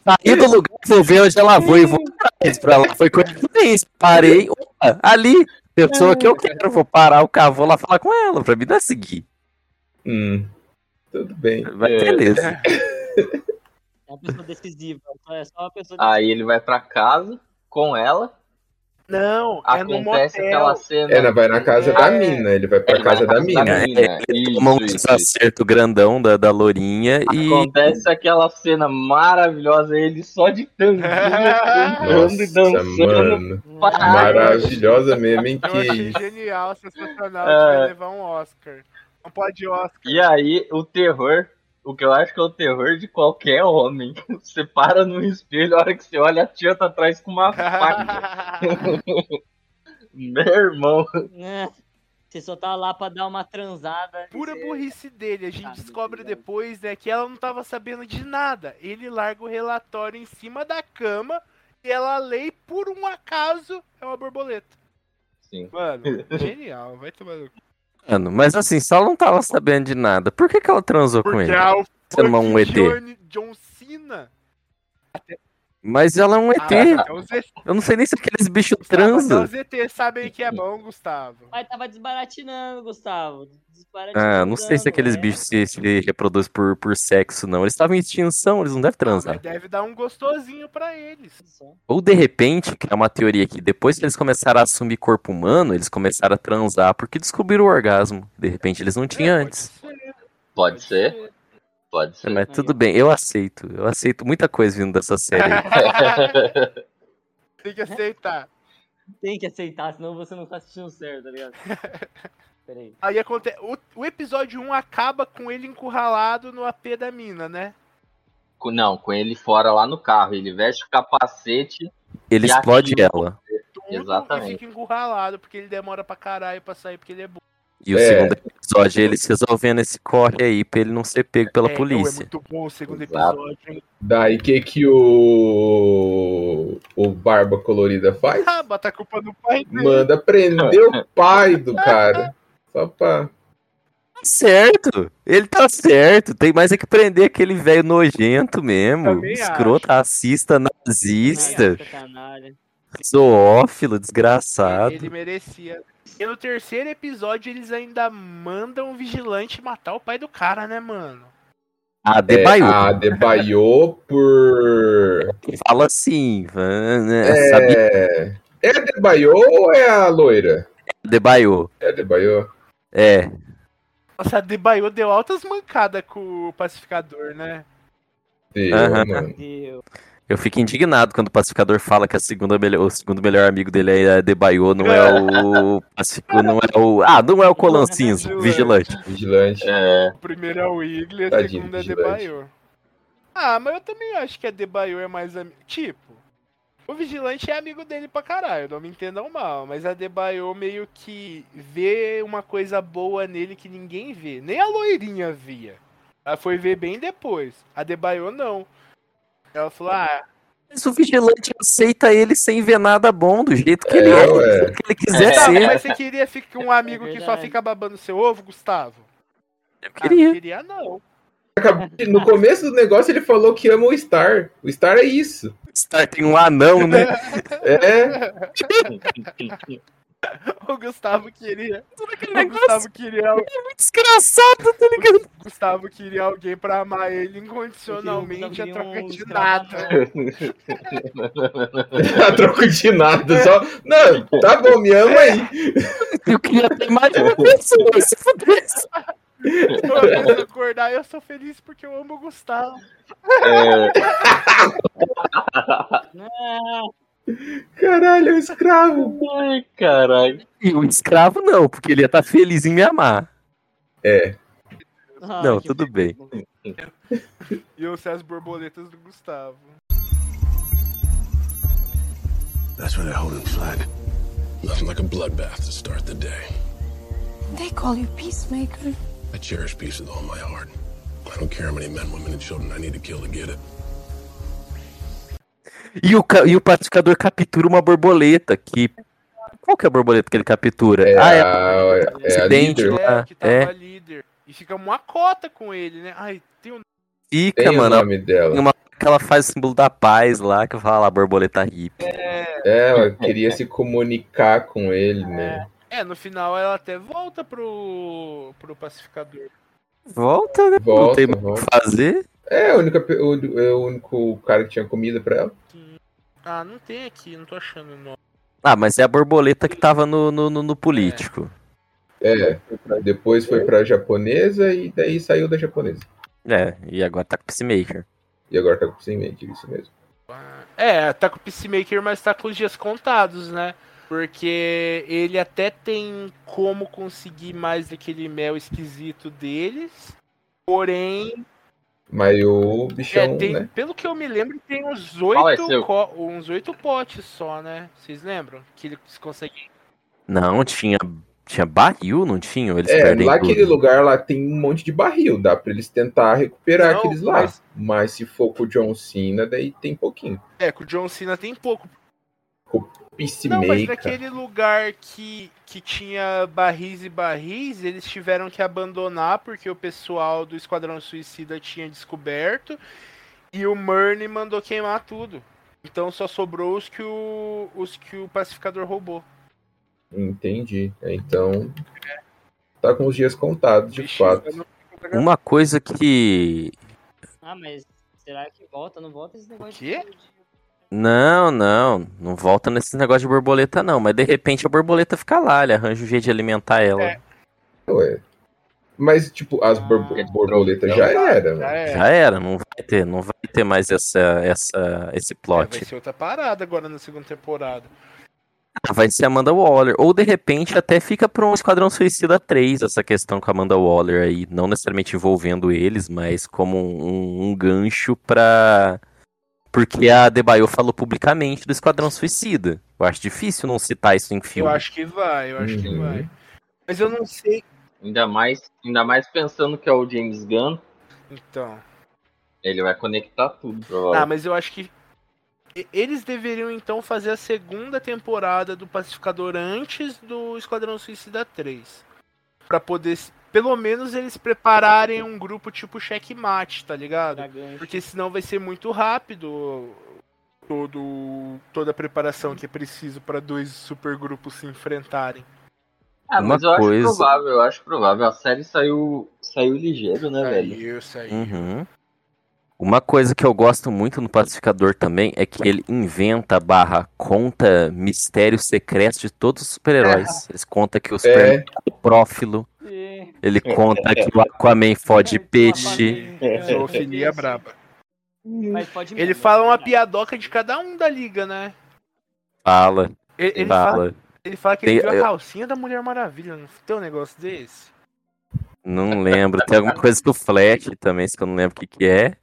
Saí do lugar, vou ver onde ela foi e vou atrás pra lá. Foi coincidência. Parei, opa, ali. Pessoa que eu quero, vou parar o carro, vou lá falar com ela, pra mim não é seguir. Hum, tudo bem. Mas É. beleza. É uma pessoa decisiva. É só uma pessoa Aí ele vai pra casa com ela. Não, é no Acontece motel. aquela cena. É, não, vai na casa É. da mina, ele vai pra Ele vai casa na da casa mina. da mina. Ele Isso, toma um isso, isso. desacerto grandão da, da Lourinha e. Acontece aquela cena maravilhosa, ele só de tanguinha, cantando e dançando. Maravilhosa mesmo, hein? Eu achei Que genial, sensacional. É. Vai levar um Oscar. Não pode Oscar. E aí, o terror, o que eu acho que é o terror de qualquer homem. Você para no espelho, a hora que você olha, a tia tá atrás com uma faca. Meu irmão. É. Você só tá lá pra dar uma transada. Pura Você- burrice dele. A gente Ah, descobre Deus. depois, né, que ela não tava sabendo de nada. Ele larga o relatório em cima da cama e ela lê e, por um acaso, é uma borboleta. Sim. Mano, genial. Vai tomar no cu. Mano, mas assim, se ela não tava sabendo de nada, por que, que ela transou com Porque ele? é o um. John, John Cena. Mas ela é um ET. Ah, os ET, Eu não sei nem se aqueles bichos até transam. os ET sabem que é bom, Gustavo. Mas tava desbaratinando, Gustavo. Desbaratinando. Ah, não sei se aqueles é. bichos se, se reproduzem por, por sexo, não. Eles estavam em extinção, eles não devem transar. Mas deve dar um gostosinho pra eles. Ou de repente, que é uma teoria que depois que eles começaram a assumir corpo humano, eles começaram a transar porque descobriram o orgasmo. De repente eles não tinham É, pode antes. ser, Pode ser? Pode ser. Mas tudo bem, eu aceito. Eu aceito muita coisa vindo dessa série. Tem que aceitar. Tem que aceitar, senão você não tá assistindo certo, tá ligado? Peraí. Aí acontece. O, o episódio 1 acaba com ele encurralado no AP da mina, né? Com- Não, com ele fora lá no carro. Ele veste o capacete. Ele E explode aquilo- ela. Tudo Exatamente. e fica encurralado, porque ele demora pra caralho pra sair, porque ele é burro. E o É. segundo episódio, eles resolvendo esse corre aí pra ele não ser pego pela é, polícia. É muito bom o segundo episódio, hein? daí que que o o Barba Colorida faz? Ah, bota a culpa no pai dele. Manda prender o pai do cara. Só pra. Tá certo, ele tá certo. Tem mais é que prender aquele velho nojento mesmo. Também Escroto, racista, nazista, Ai, zoófilo, desgraçado. Ele merecia. E no terceiro episódio eles ainda mandam o vigilante matar o pai do cara, né, mano? A É, Debaio. a Adebayo por. Fala assim. né? É, é a ou é a loira? Debaio. É a Adebayo. É. Nossa, a Debaio deu altas mancadas com o pacificador, né? Deu, Aham. mano. Deu. Eu fico indignado quando o pacificador fala que a segunda melhor, o segundo melhor amigo dele é Debaio, não é o. Pacifico, não é o. Ah, não é o Colan Cinza, vigilante. Vigilante. É, O primeiro é o Wiggly, a Tadinho segunda é. Debaio. Ah, mas eu também acho que a Debaio é mais amigo. Tipo, o vigilante é amigo dele pra caralho, não me entendam mal, mas a Debaio meio que vê uma coisa boa nele que ninguém vê. Nem a loirinha via. Ela foi ver bem depois. A Debaio não. Ela falou, ah, Mas o vigilante aceita ele sem ver nada bom, do jeito que É, ele é, ué. jeito que ele quiser É. Ser. mas você queria ficar com um amigo que só fica babando seu ovo, Gustavo? Eu Ah, não queria. queria não. No começo do negócio ele falou que ama o Star. O Star é isso. Star tem um anão, né? É. O Gustavo queria. Aquele O negócio Gustavo queria é muito desgraçado, tá ligado? Gustavo queria alguém pra amar ele incondicionalmente a troca um de nada. A troco de nada. Só... Não, tá bom, me ama aí. Eu queria ter mais de uma pessoa, se pudesse. Eu acordar, eu sou feliz porque eu amo o Gustavo. é, Ah, Caralho, é um escravo. ai, caralho. E o escravo não, porque ele ia estar feliz em me amar. É. ah, Não, tudo bem. E eu sei as borboletas do Gustavo. That's when I hold him flat. Nothing like a bloodbath to start the day. They call you peacemaker. I cherish peace with all my heart. I don't care how many men, women, and children I need to kill to get it. E o, e o pacificador captura uma borboleta que. Qual que é a borboleta que ele captura? É, ah, é a, é a líder. lá. É, que tava é. líder. E fica uma cota com ele, né? Ai, tem um. Fica, Tem o mano. nome dela. Uma que ela faz o símbolo da paz lá, que fala lá, borboleta hippie. É, ela queria se comunicar com ele, né? É, no final ela até volta pro, pro pacificador. Volta, né? não Volta, tem mais o que fazer. É, a única, pe- o, é o único cara que tinha comida pra ela. Ah, não tem aqui, não tô achando o nome. Ah, mas é a borboleta que tava no, no, no- no político. É, depois foi pra japonesa e daí saiu da japonesa. É, e agora tá com o Peacemaker. E agora tá com o Peacemaker, isso mesmo. É, tá com o Peacemaker, mas tá com os dias contados, né? Porque ele até tem como conseguir mais daquele mel esquisito deles. Porém, Mas o é, bichão, tem, né? pelo que eu me lembro, tem uns oito, uns oito potes só, né? Vocês lembram? Que ele consegue. Não, tinha, tinha barril, não tinha? Eles É, perdem lá tudo? aquele lugar lá tem um monte de barril, dá pra eles tentar recuperar Não, aqueles lá. mas- Mas... se for com o John Cena, daí tem pouquinho. É, com o John Cena tem pouco. Não, mas Peacemaker. naquele lugar que, que tinha barris e barris, eles tiveram que abandonar porque o pessoal do Esquadrão Suicida tinha descoberto e o Murney mandou queimar tudo. Então só sobrou os que o, os que o pacificador roubou. Entendi. Então. Tá com os dias contados, de fato. Uma coisa que. Ah, mas será que volta? Não volta esse negócio quê? de Não, não. Não volta nesse negócio de borboleta, não. Mas de repente a borboleta fica lá, ele arranja um jeito de alimentar ela. É. Ué. Mas, tipo, as bor- Ah. borboletas já era, Já é. Já era, não vai ter, não vai ter mais essa, essa, esse É, plot. vai ser outra parada agora na segunda temporada. Ah, Vai ser Amanda Waller. Ou de repente até fica pra um Esquadrão Suicida 3 essa questão com a Amanda Waller aí. Não necessariamente envolvendo eles, mas como um, um gancho pra. Porque a Debaio falou publicamente do Esquadrão Suicida. Eu acho difícil não citar isso em Eu filme. acho que vai, eu acho que Uhum. vai. Mas eu não sei. Ainda mais, ainda mais pensando que é o James Gunn, Então. ele vai conectar tudo, Ah, provavelmente. mas eu acho que eles deveriam então fazer a segunda temporada do Pacificador antes do Esquadrão Suicida 3. Pra poder, pelo menos, eles prepararem um grupo tipo checkmate, tá ligado? dragão? Porque senão vai ser muito rápido todo, toda a preparação que é preciso pra dois supergrupos se enfrentarem. Ah, Uma mas eu coisa- acho provável, eu acho provável. A série saiu, saiu ligeiro, né, velho? Saiu, saiu. Uhum. Uma coisa que eu gosto muito no Pacificador também é que ele inventa barra conta mistérios secretos de todos os super-heróis. Ele conta que o Superman É, é prófilo. Ele conta que o Aquaman fode peixe. Zoofilia braba. Ele fala é uma piadoca de cada um da liga, né? Fala, Ele, ele fala, fala. ele fala que ele Tem- viu a eu- calcinha da Mulher Maravilha. Não tem um negócio desse? Não lembro. Tem alguma coisa do Flash também, que eu não lembro o que, que é.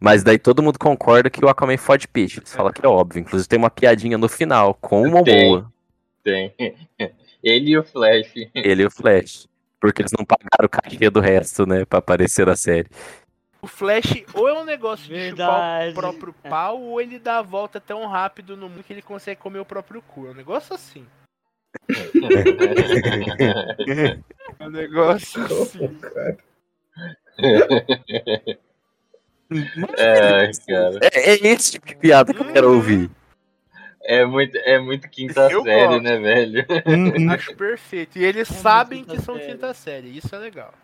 Mas daí todo mundo concorda que o Aquaman fode peixe. Eles falam que é óbvio. Inclusive tem uma piadinha no final com o Tem. Momoa, Tem. Ele e o Flash. ele e o Flash. Porque eles não pagaram o cachê do resto, né? Pra aparecer na série. O Flash ou é um negócio de chupar o próprio pau, ou ele dá a volta tão rápido no mundo que ele consegue comer o próprio cu. É um negócio assim. É um negócio assim. cara. É, cara. É, é esse tipo de piada que eu quero ouvir. É muito, é muito quinta Eu série, gosto. né, velho? Acho perfeito. E eles É sabem que são série. quinta série. Isso é legal.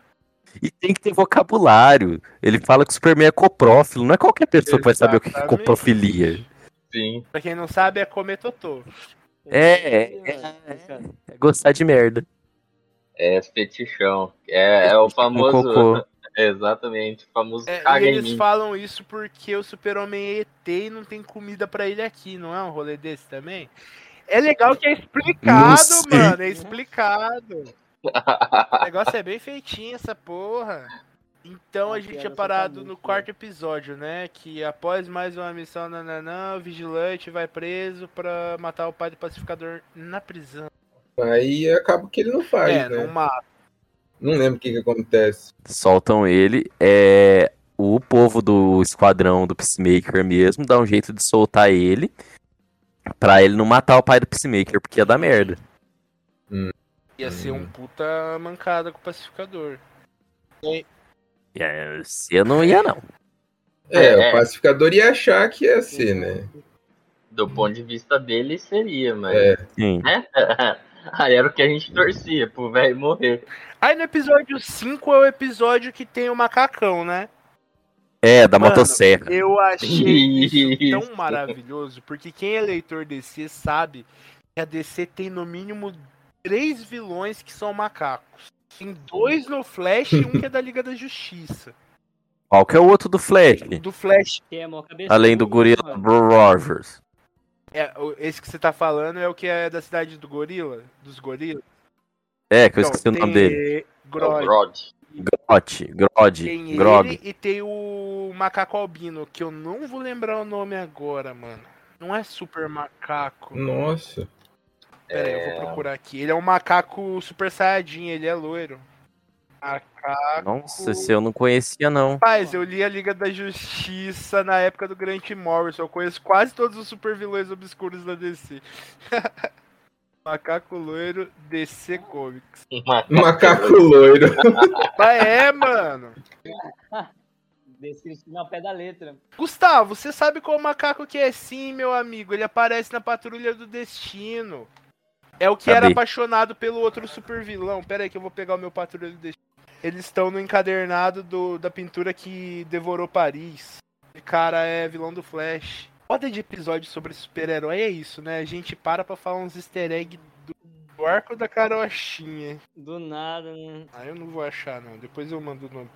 E tem que ter vocabulário. Ele fala que o Superman é coprófilo. Não é qualquer pessoa que vai saber o que é Exatamente. coprofilia. Sim. Pra quem não sabe, é comer totô. É, é, É gostar de merda. É fetichão. É, é o famoso. Exatamente. O famoso É, caga e em eles mim. falam isso porque o super-homem é ET e não tem comida pra ele aqui, não é um rolê desse também? É legal que é explicado, mano, é explicado. O negócio é bem feitinho, essa porra. Então a gente tinha só parado no quarto episódio, né? Que após mais uma missão nananã, o vigilante vai preso pra matar o pai do pacificador na prisão. Aí acaba que ele não faz, é, né? não mata. Não lembro o que, que acontece. Soltam ele. É. O povo do esquadrão do Peacemaker mesmo dá um jeito de soltar ele. Pra ele não matar o pai do Peacemaker, porque ia dar merda. Ia ser um puta mancada com o pacificador. É, Eu não ia, não. É, É. o pacificador ia achar que ia ser, né? Do ponto de vista dele, seria, mas. É. Sim. Aí era o que a gente torcia, pro velho morrer. Aí no episódio 5 é o episódio que tem o macacão, né? É, da Mano, motosserra. Eu achei tão maravilhoso, porque quem é leitor DC sabe que a DC tem no mínimo três vilões que são macacos. Tem dois no Flash e um que é da Liga da Justiça. Qual que é o outro do Flash? Do Flash, Que é Além do mano. Rovers. É, esse que você tá falando é o que é da cidade do Gorila? Dos gorilas? É, que eu Então, esqueci o nome dele. É o Grod. Grod. Grot, Grod, Tem Grog. ele e tem o macaco albino, que eu não vou lembrar o nome agora, mano. Não é super macaco. Nossa. Pera aí, eu vou procurar aqui. Ele é um macaco super saiyajin, ele é loiro. Macaco. Nossa, esse eu não conhecia, não. Rapaz, eu li a Liga da Justiça na época do Grant Morrison. Eu conheço quase todos os super vilões obscuros da DC. Macaco loiro DC Comics. Macaco loiro. Mas é, mano. Descrição ao pé da letra. Gustavo, você sabe qual macaco que é sim, meu amigo? Ele aparece na Patrulha do Destino. É o que era Cadê? apaixonado pelo outro super vilão. Pera aí que eu vou pegar o meu Patrulha do Destino. Eles estão no encadernado do, da pintura que devorou Paris. Esse cara é vilão do Flash. Foda de episódio sobre super-herói é isso, né? A gente para pra falar uns easter eggs do, do arco da carochinha. Do nada, né? Ah, eu não vou achar, não. Depois eu mando o nome.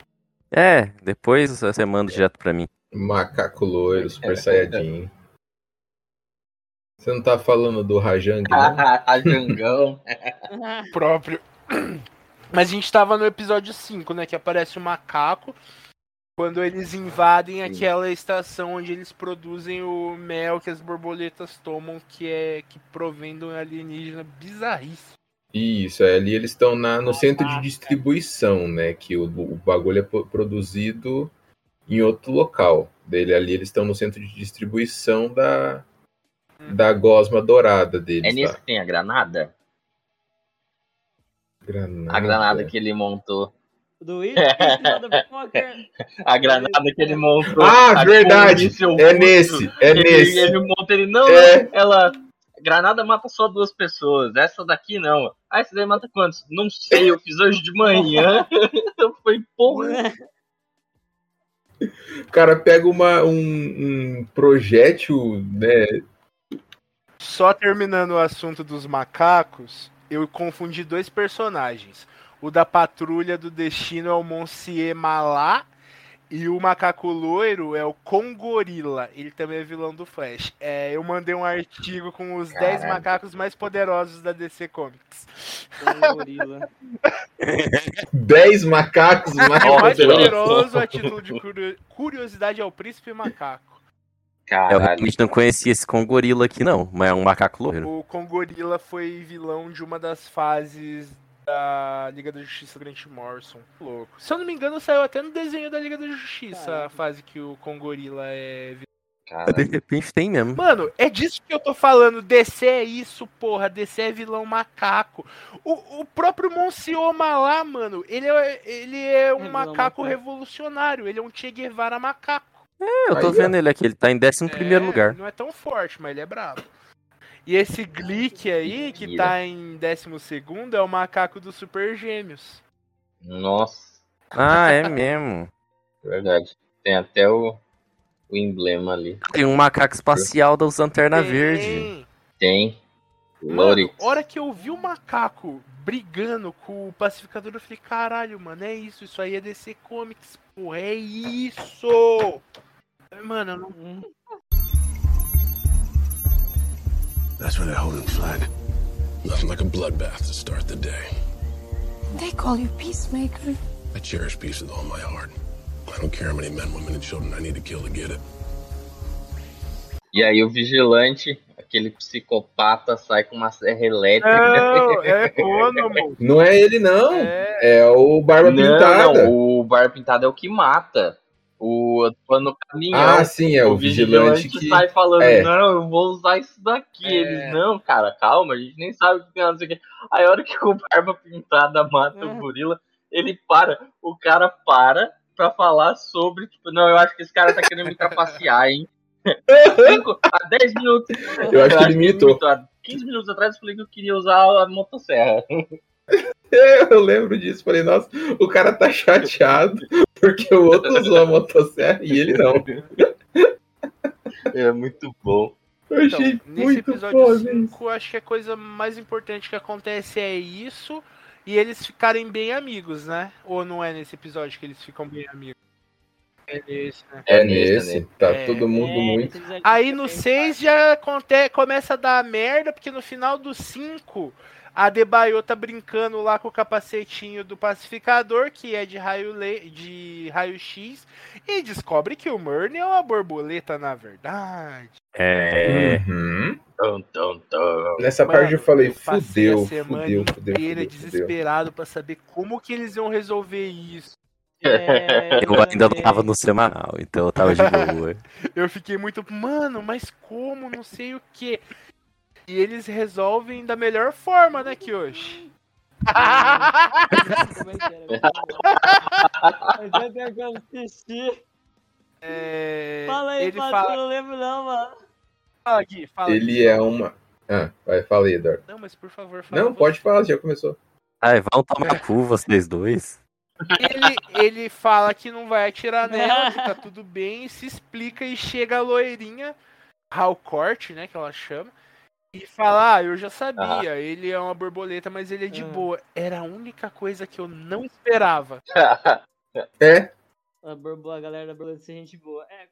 É, depois você manda direto pra mim. Macaco loiro, super saiyajin. Você não tá falando do Rajang, não? Rajangão. próprio. Mas a gente tava no episódio 5, né? Que aparece o macaco. Quando eles invadem aquela estação onde eles produzem o mel que as borboletas tomam, que é que provém de um alienígena bizarríssimo. Isso, é, ali eles estão na- no centro de distribuição, né? Que o, o bagulho é pro- produzido em outro local. Dele ali eles estão no centro de distribuição da, da gosma dourada deles. É nisso lá. que tem a granada? Granada. A granada que ele montou. Do motherfucker. A granada que ele montou. Ah, verdade. É russo. nesse, é ele, nesse. Ele monta ele, não, É. ela. Granada mata só duas pessoas. Essa daqui não. Ah, esse daí mata quantos? Não sei, eu fiz hoje de manhã. Foi porra. O cara pega uma, um, um projétil, né? Só terminando o assunto dos macacos, eu confundi dois personagens. O da Patrulha do Destino é o Monsieur Malá e o macaco loiro é o Congorila. Ele também é vilão do Flash. É, eu mandei um artigo com os 10 Caralho. macacos mais poderosos da DC Comics. Um gorila. 10 macacos mais O mais poderosos. poderoso a título de curio- curiosidade é o Príncipe Macaco. Eu Caralho. realmente não conhecia esse com gorila aqui, não, mas é um macaco loiro. O Congorila foi vilão de uma das fases da Liga da Justiça do Grant Morrison. Louco. Se eu não me engano, saiu até no desenho da Liga da Justiça Caramba. a fase que o Congorila é vilão. Caralho. De repente tem mesmo. Mano, é disso que eu tô falando. DC é isso, porra. DC é vilão macaco. O, o próprio Monsieur Malá, mano, ele é, ele é um vilão macaco macaco. revolucionário. Ele é um Che Guevara macaco. É, eu tô Aí, vendo ele aqui, ele tá em 11 primeiro É, lugar. Não é tão forte, mas ele é brabo. E esse Glick aí, que tá em 12 é o macaco dos Super Gêmeos. Nossa, Ah, é mesmo. verdade. Tem até o, o emblema ali. Tem um macaco espacial da Lanterna Tem. Verde. Tem. Mano, Lorix. hora que eu vi o macaco brigando com o pacificador, eu falei, caralho, mano, é isso, isso aí é DC Comics, porra, é isso! Mano, não. That's where they're holding flag. Nothing like a bloodbath to start the day. They call you Peacemaker. I cherish peace with all my heart. I don't care how many men, women, and children I need to kill to get it. E aí o vigilante, aquele psicopata, sai com uma serra elétrica. Não, é. Não é ele, não. É, É o Barba Não, Pintada. não, o Barba Pintada é o que mata. O no caminhão. Ah, sim, é o, vigilante, que. sai falando, é. não, eu vou usar isso daqui. É. Eles, não, cara, calma, a gente nem sabe o que tem, não sei o que. Aí a hora que o Barba Pintada mata o É. gorila, ele para, o cara para pra falar sobre, tipo, não, eu acho que esse cara tá querendo me trapacear, hein. Cinco, há 10 minutos. Eu acho que ele imitou. Há 15 minutos atrás eu falei que eu queria usar a motosserra. Eu lembro disso. Falei, nossa, o cara tá chateado porque o outro usou a motosserra e ele não. É muito bom. Eu Então, achei nesse episódio foda isso. 5, acho que a coisa mais importante que acontece é isso e eles ficarem bem amigos, né? Ou não é nesse episódio que eles ficam bem amigos? É nesse, né? É nesse, tá É, todo mundo É, muito. Aí no bem 6 já aconte- começa a dar merda, porque no final do 5 a Debaio tá brincando lá com o capacetinho do pacificador, que é de raio le- de raio X, e descobre que o Murney é uma borboleta na verdade. É. Uhum. Tum, tum, tum. Nessa Mano, parte eu falei, eu fudeu, a semana fudeu, fudeu, inteira fudeu, fudeu. desesperado pra saber como que eles iam resolver isso. É, Eu ainda não tava no semanal, então eu tava de boa. Eu fiquei muito, mano, mas como? Não sei o que. E eles resolvem da melhor forma, né, Kyoshi? Como é que era? Eu tenho que assistir. É, Fala aí, ele Pato, eu fala, não lembro não, mano. fala Gui, fala. Ele Gui. é uma. Ah, vai, fala aí, Eduardo. Não, mas por favor, fala. Não, você. pode falar, já começou. Ai, vão tomar cu vocês dois. Ele, ele fala que não vai atirar nela, que tá tudo bem, se explica e chega a loirinha, Halcourt, né, que ela chama, e fala, ah, eu já sabia, ele é uma borboleta, mas ele é de Ah. boa. Era a única coisa que eu não esperava. É, A, borbo, a galera da borboleta ser gente boa. É,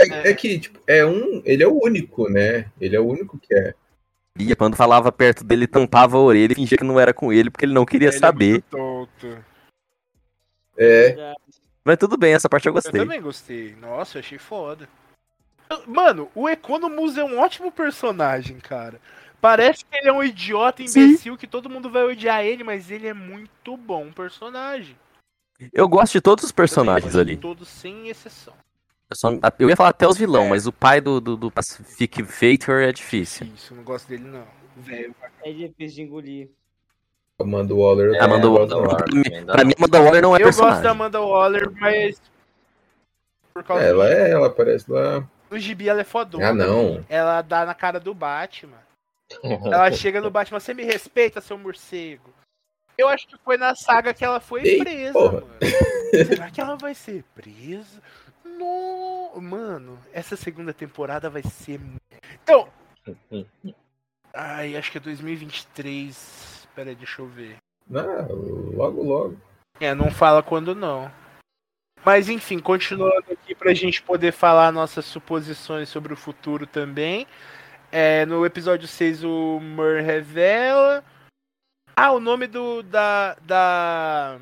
é, é que, tipo, é um. Ele é o único, né? Ele é o único que é. E quando falava perto dele, tampava a orelha e fingia que não era com ele, porque ele não queria Ele é saber. muito tonto. É, Mas tudo bem, essa parte eu Eu gostei. também gostei. Nossa, eu achei foda. Mano, o Economus é um ótimo personagem, cara. Parece que ele é um idiota imbecil que todo mundo vai odiar ele, mas ele é muito bom personagem. Eu gosto de todos os Eu personagens gosto de ali. Todos sem exceção. Eu, só- eu ia falar até os vilão, É. mas o pai do, do, do Pacific Fator é difícil. Isso, eu não gosto dele não. Velho. É difícil de engolir. Amanda Waller. eu Amanda também Waller. gosto. Waller. Pra mim- Amanda Waller não é eu gosto personagem. da Amanda Waller, mas. Por causa Ela é, ela parece lá. No gibi ela é fodona. Ah, não. Ela dá na cara do Batman. Ela chega no Batman, você me respeita, seu morcego. Eu acho que foi na saga que ela foi Ei, presa, porra. mano. Será que ela vai ser presa? No... Mano, essa segunda temporada vai ser. Então. Ai, acho que é 2023. Pera aí, deixa eu ver. Não, logo, logo. É, não fala quando não. Mas enfim, continuando aqui pra gente poder falar nossas suposições sobre o futuro também. É, no episódio 6 o Mur revela. Ah, o nome do da, da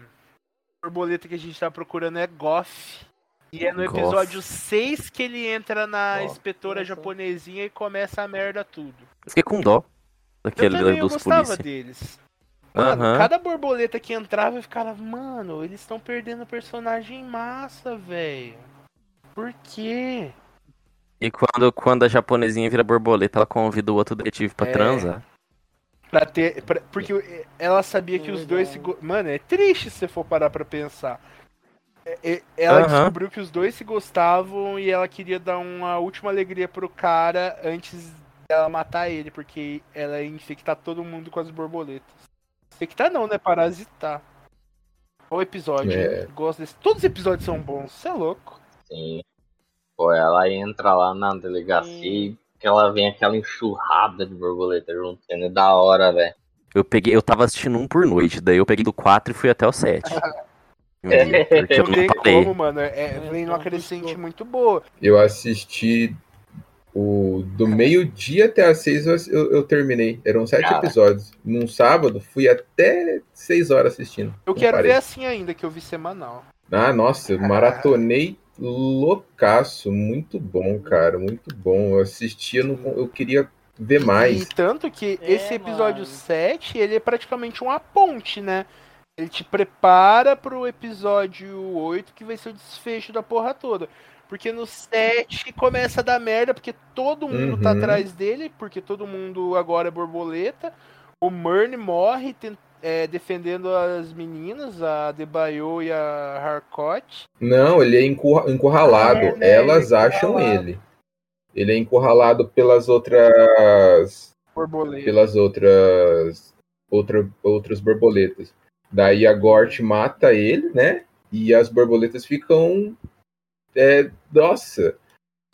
borboleta que a gente tá procurando é Goff. E é no Goff. episódio 6 que ele entra na Goff. inspetora japonesinha e começa a merda tudo. Eu fiquei com dó Eu daquele também eu dos gostava polícia. deles. Mano, cada borboleta que entrava eu ficava, mano, eles estão perdendo personagem massa, velho. Por quê? E quando, quando a japonesinha vira borboleta, ela convida o outro detetive pra É. transar. Pra ter. pra- porque ela sabia que os dois se. Mano, é triste se você for parar pra pensar. É- é- Ela Aham. descobriu que os dois se gostavam e ela queria dar uma última alegria pro cara antes dela matar ele, porque ela ia infectar todo mundo com as borboletas. Infectar não, né? Parasitar. Qual episódio? É. Gosto desse. Todos os episódios são bons, você é louco. Sim. Pô, ela entra lá na delegacia e que ela vem aquela enxurrada de borboleta junto. É da hora, velho. Eu peguei, eu tava assistindo um por noite, daí eu peguei do 4 e fui até o 7. Porque eu Não não tem parei. como, mano. É, vem numa crescente muito boa. Eu assisti o do meio-dia até às seis eu, eu, eu terminei. Eram sete Cara. episódios. Num sábado, fui até seis horas assistindo. Eu quero parei. ver assim ainda, que eu vi semanal. Ah, nossa, eu maratonei loucaço. Muito bom, cara. Muito bom. Eu assistia, não, eu queria ver mais. E tanto que É, esse episódio mano. 7, ele é praticamente uma ponte, né? Ele te prepara pro episódio 8, que vai ser o desfecho da porra toda. Porque no 7 começa a dar merda, porque todo mundo tá Uhum. atrás dele, porque todo mundo agora é borboleta. O Murn morre ten- é, defendendo as meninas, a Debayo e a Harcourt. Não, ele é encurra- encurralado. É, né, Elas ele é acham ele. Ele é encurralado pelas outras. Borboleta. Pelas outras. Outra, outras borboletas. Daí a Gort mata ele, né? E as borboletas ficam. É, nossa,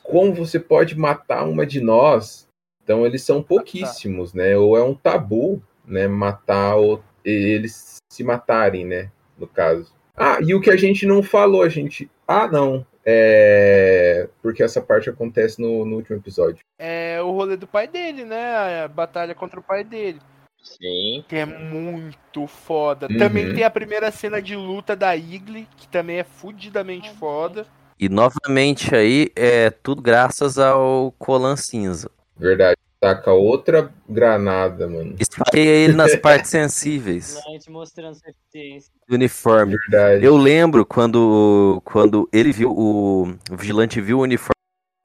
como você pode matar uma de nós? Então eles são pouquíssimos, né? Ou é um tabu, né? Matar o, eles se matarem, né? No caso. Ah, e o que a gente não falou, a gente. Ah, não. É. Porque essa parte acontece no, no último episódio. É o rolê do pai dele, né? A batalha contra o pai dele. Sim. Que é muito foda. Uhum. Também tem a primeira cena de luta da Igli, que também é fudidamente foda. E novamente aí, é tudo graças ao Colan Cinza. Verdade. Taca outra granada, mano. Esfaqueia ele nas partes sensíveis mostrando sua eficiência. uniforme. Verdade. Eu lembro quando, quando ele viu, o, o vigilante viu o uniforme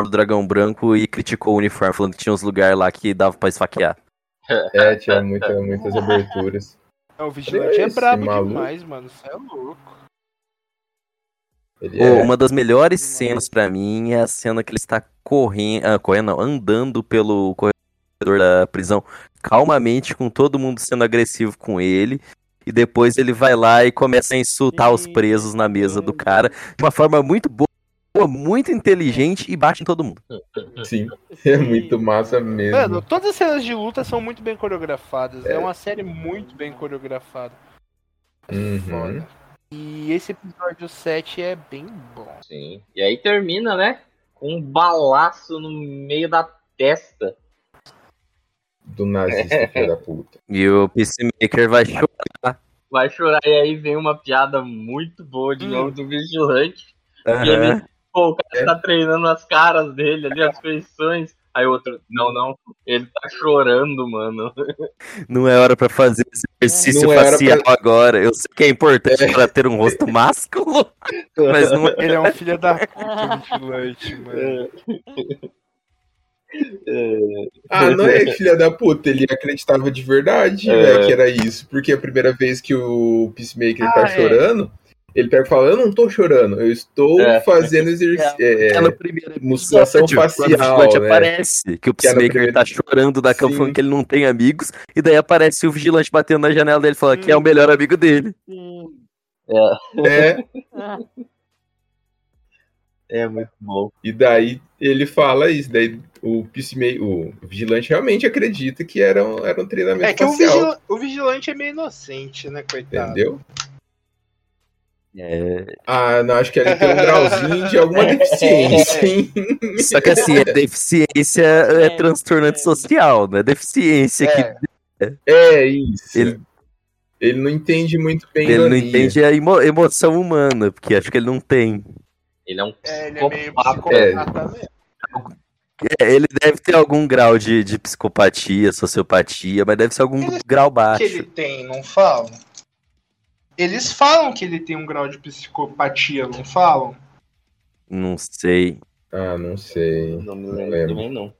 do dragão branco e criticou o uniforme, falando que tinha uns lugares lá que dava pra esfaquear. É, tinha muita, muitas aberturas. Não, o vigilante é Esse brabo maluco. demais, mano. Você é louco. É. uma das melhores cenas pra mim é a cena que ele está correndo, ah, correndo, não, andando pelo corredor da prisão calmamente, com todo mundo sendo agressivo com ele. E depois ele vai lá e começa a insultar os presos na mesa do cara de uma forma muito boa, muito inteligente e bate em todo mundo. Sim, é muito massa mesmo. Mano, todas as cenas de luta são muito bem coreografadas. É, É. uma série muito bem coreografada. Uhum. Foda. E esse episódio 7 é bem bom. Sim. E aí termina, né? Com um balaço no meio da testa. Do nazista, filho da puta. E o Peacemaker vai chorar. Vai chorar. E aí vem uma piada muito boa de novo do vigilante. Aham. E ele, pô, o cara tá treinando as caras dele ali, as feições. Aí o outro, não, não, ele tá chorando, mano. Não é hora pra fazer esse exercício é facial agora. Eu sei que é importante pra ter um rosto másculo, mas não é. Ele é um filho da puta, vigilante, mano. Ah, não é filha da puta, ele acreditava de verdade, É. velho, que era isso. Porque a primeira vez que o Peacemaker Ah, tá é. chorando, Ele pega e fala, eu não tô chorando, eu estou É. fazendo exercício. É no primeiro musculação episódio, facial, né? aparece, que o Que é Peacemaker primeiro- tá chorando da cama falando que ele não tem amigos, e daí aparece o vigilante batendo na janela dele e fala que é o melhor amigo dele. É, É muito bom. e daí ele fala isso, daí o Peacemaker, o vigilante realmente acredita que era um, era um treinamento É que o, vigila- o vigilante é meio inocente, né, coitado? entendeu? É, Ah, não, acho que ele tem um grauzinho de alguma deficiência, hein? Só que assim, é deficiência é, É, transtorno é. antissocial, não é deficiência que É isso. Ele- Ele, não entende muito bem ele não entende a emo- emoção humana, porque acho que ele não tem. Ele é um É, ele é meio psicopata. psicopata mesmo. É, ele deve ter algum grau de, de psicopatia, sociopatia, mas deve ser algum Ele- grau que baixo. ele tem, não falam? Eles falam que ele tem um grau de psicopatia, não falam? Não sei. Ah, não sei. Não me Não lembro lembro. também, não.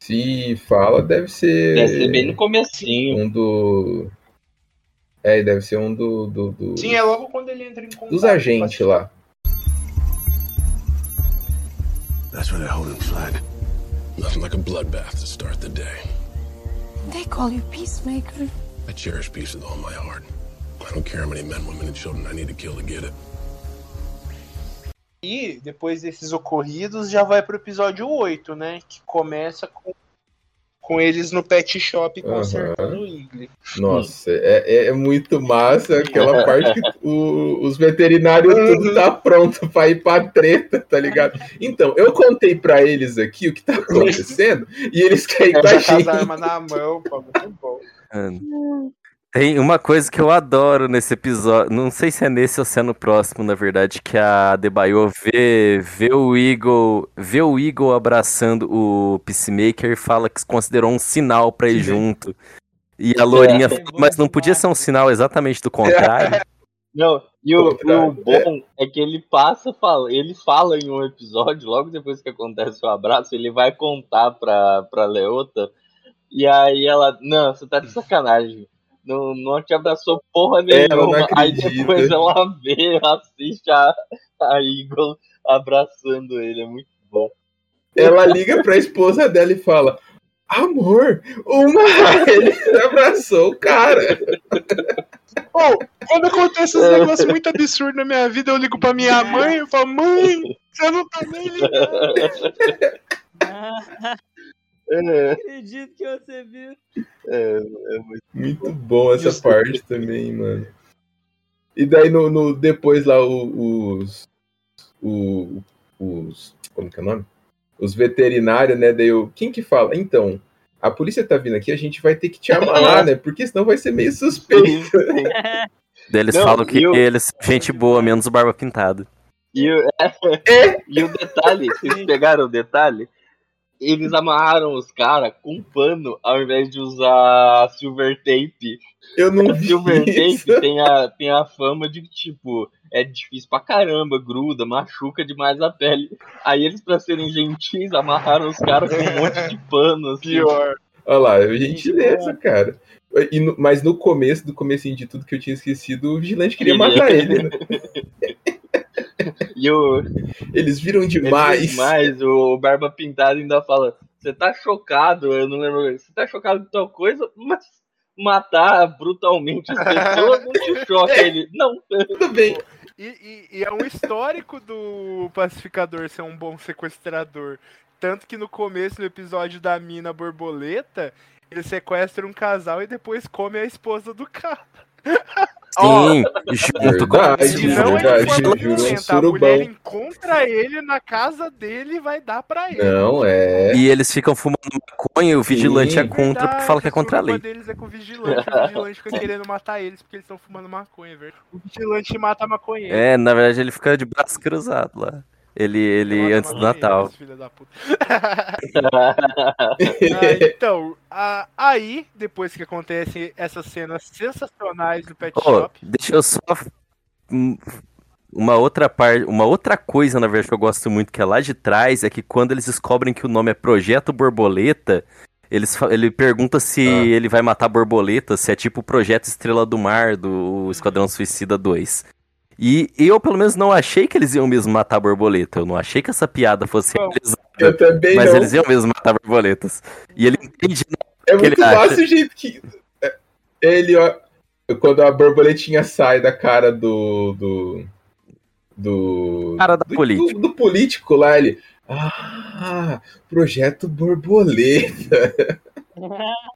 Se fala, deve ser. Deve ser bem no comecinho. um do. É, deve ser um do. do, do- Sim, é logo quando ele entra em contato. dos agentes lá. That's where they're holding flag. Nothing like a bloodbath to start the day. They call you Peacemaker. I cherish peace with all my heart. I don't care how many men, women, and children I need to kill to get it. E depois desses ocorridos já vai pro episódio 8, né? Que começa com, com eles no pet shop consertando o Igli. Nossa, é, é- é muito massa aquela parte que o- os veterinários tudo tá pronto pra ir pra treta, tá ligado? Então, eu contei pra eles aqui o que tá acontecendo e eles querem ir com a com as gente. armas na mão, pô, muito bom. Mano. Tem uma coisa que eu adoro nesse episódio, não sei se é nesse ou se é no próximo, na verdade, que a Debaio vê, vê o Eagle, vê o Eagle abraçando o Peacemaker e fala que considerou um sinal pra ir junto. E a Lourinha É. fala, mas não podia ser um sinal exatamente do contrário? Não, e o, o bom é que ele passa, fala, ele fala em um episódio, logo depois que acontece o abraço, ele vai contar pra, pra Leota, e aí ela, não, você tá de sacanagem. Não, não te abraçou porra É, nenhuma. aí depois ela vê, assiste a, a Eagle abraçando ele. É muito bom. Ela liga pra esposa dela e fala: Amor, uma ele abraçou o cara. Pô, quando acontece uns negócios muito absurdos na minha vida, eu ligo pra minha mãe e falo, mãe, você não tá nem ligado. É, acredito que você viu. é, é muito Muito bom essa Justo. parte também, mano. E daí no, no- depois lá o- os, o- os como que é o nome? Os veterinários, né? Daí eu, quem que fala? Então, a polícia tá vindo aqui, a gente vai ter que te amarrar, né? Porque senão vai ser meio suspeito. Daí eles Não, falam que eu- eles são gente boa, menos o Barba Pintada. E, o- e o detalhe, vocês pegaram o detalhe? Eles amarraram os caras com pano ao invés de usar silver tape. Eu não O vi silver isso. tape tem a, tem a fama de que, tipo, é difícil pra caramba, gruda, machuca demais a pele. Aí eles, pra serem gentis, amarraram os caras com um monte de pano, assim. Pior. Olha lá, é gentileza, cara. E no- mas no começo, do comecinho de tudo que eu tinha esquecido, o vigilante queria Queria. matar ele, né? E o, Eles viram demais. Mas o Barba Pintada ainda fala: Você tá chocado, eu não lembro. Você tá chocado com tal coisa, mas matar brutalmente as pessoas não te choca. Ele, não, Tudo bem. E, e- e é um histórico do pacificador ser um bom sequestrador. Tanto que no começo, no episódio da mina borboleta, ele sequestra um casal e depois come a esposa do cara. Sim, junto com Verdade, Se não é verdade, de forma virou um violenta, a mulher encontra ele na casa dele e vai dar pra ele. Não, é. E eles ficam fumando maconha e o vigilante Sim. é contra porque fala que é contra a lei. O deles é com o vigilante. O vigilante fica querendo matar eles porque eles estão fumando maconha, velho. O vigilante mata a maconha. É, na verdade ele fica de braço cruzado lá. Ele, ele antes do Natal. Ah, então, a- aí, depois que acontecem essas cenas sensacionais do Pet Ô, Shop, deixa eu só. Uma outra parte, uma outra coisa, na verdade, que eu gosto muito, que é lá de trás, é que quando eles descobrem que o nome é Projeto Borboleta, eles, fa- ele pergunta se Ah. ele vai matar borboleta, se é tipo o Projeto Estrela do Mar do Esquadrão Suicida 2. E eu, pelo menos, não achei que eles iam mesmo matar borboleta. Eu não achei que essa piada fosse Não. realizada. Eu também Mas não. eles iam mesmo matar borboletas. E ele entende. É muito massa acha. o jeito que. é, Ele, ó. Quando a borboletinha sai da cara do. do. do. Cara da do, política. do- do político lá, ele. Ah, projeto borboleta.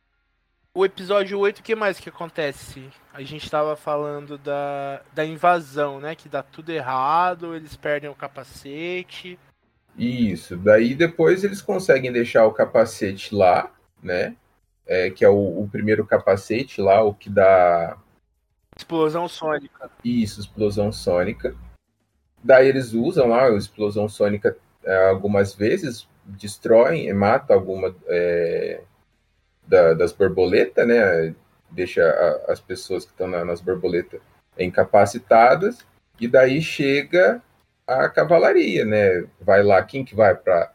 O episódio 8, o que mais que acontece? A gente tava falando da, da invasão, né? Que dá tudo errado, eles perdem o capacete. Isso. Daí depois eles conseguem deixar o capacete lá, né? É, que é o, o primeiro capacete lá, o que dá Explosão sônica. Isso, explosão sônica. Daí eles usam lá a explosão sônica é, algumas vezes, destroem e matam alguma é, da- das borboletas, né? Deixa a- as pessoas que estão na- nas borboletas incapacitadas. E daí chega a cavalaria, né? Vai lá, quem que vai para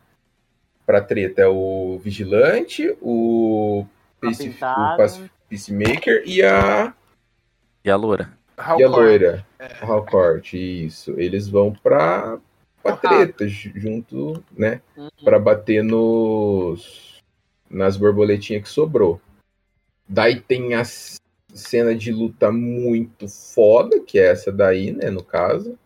para treta? É o vigilante, o, Paci- o Pintado. Paci- Peacemaker e a E a loura. e a Hardcore. loira, a Halcourt, isso. Eles vão pra, pra Ah. treta, ju- junto, né? Uhum. Pra bater nos nas borboletinhas que sobrou. Daí tem a cena de luta muito foda, que é essa daí, né, no caso.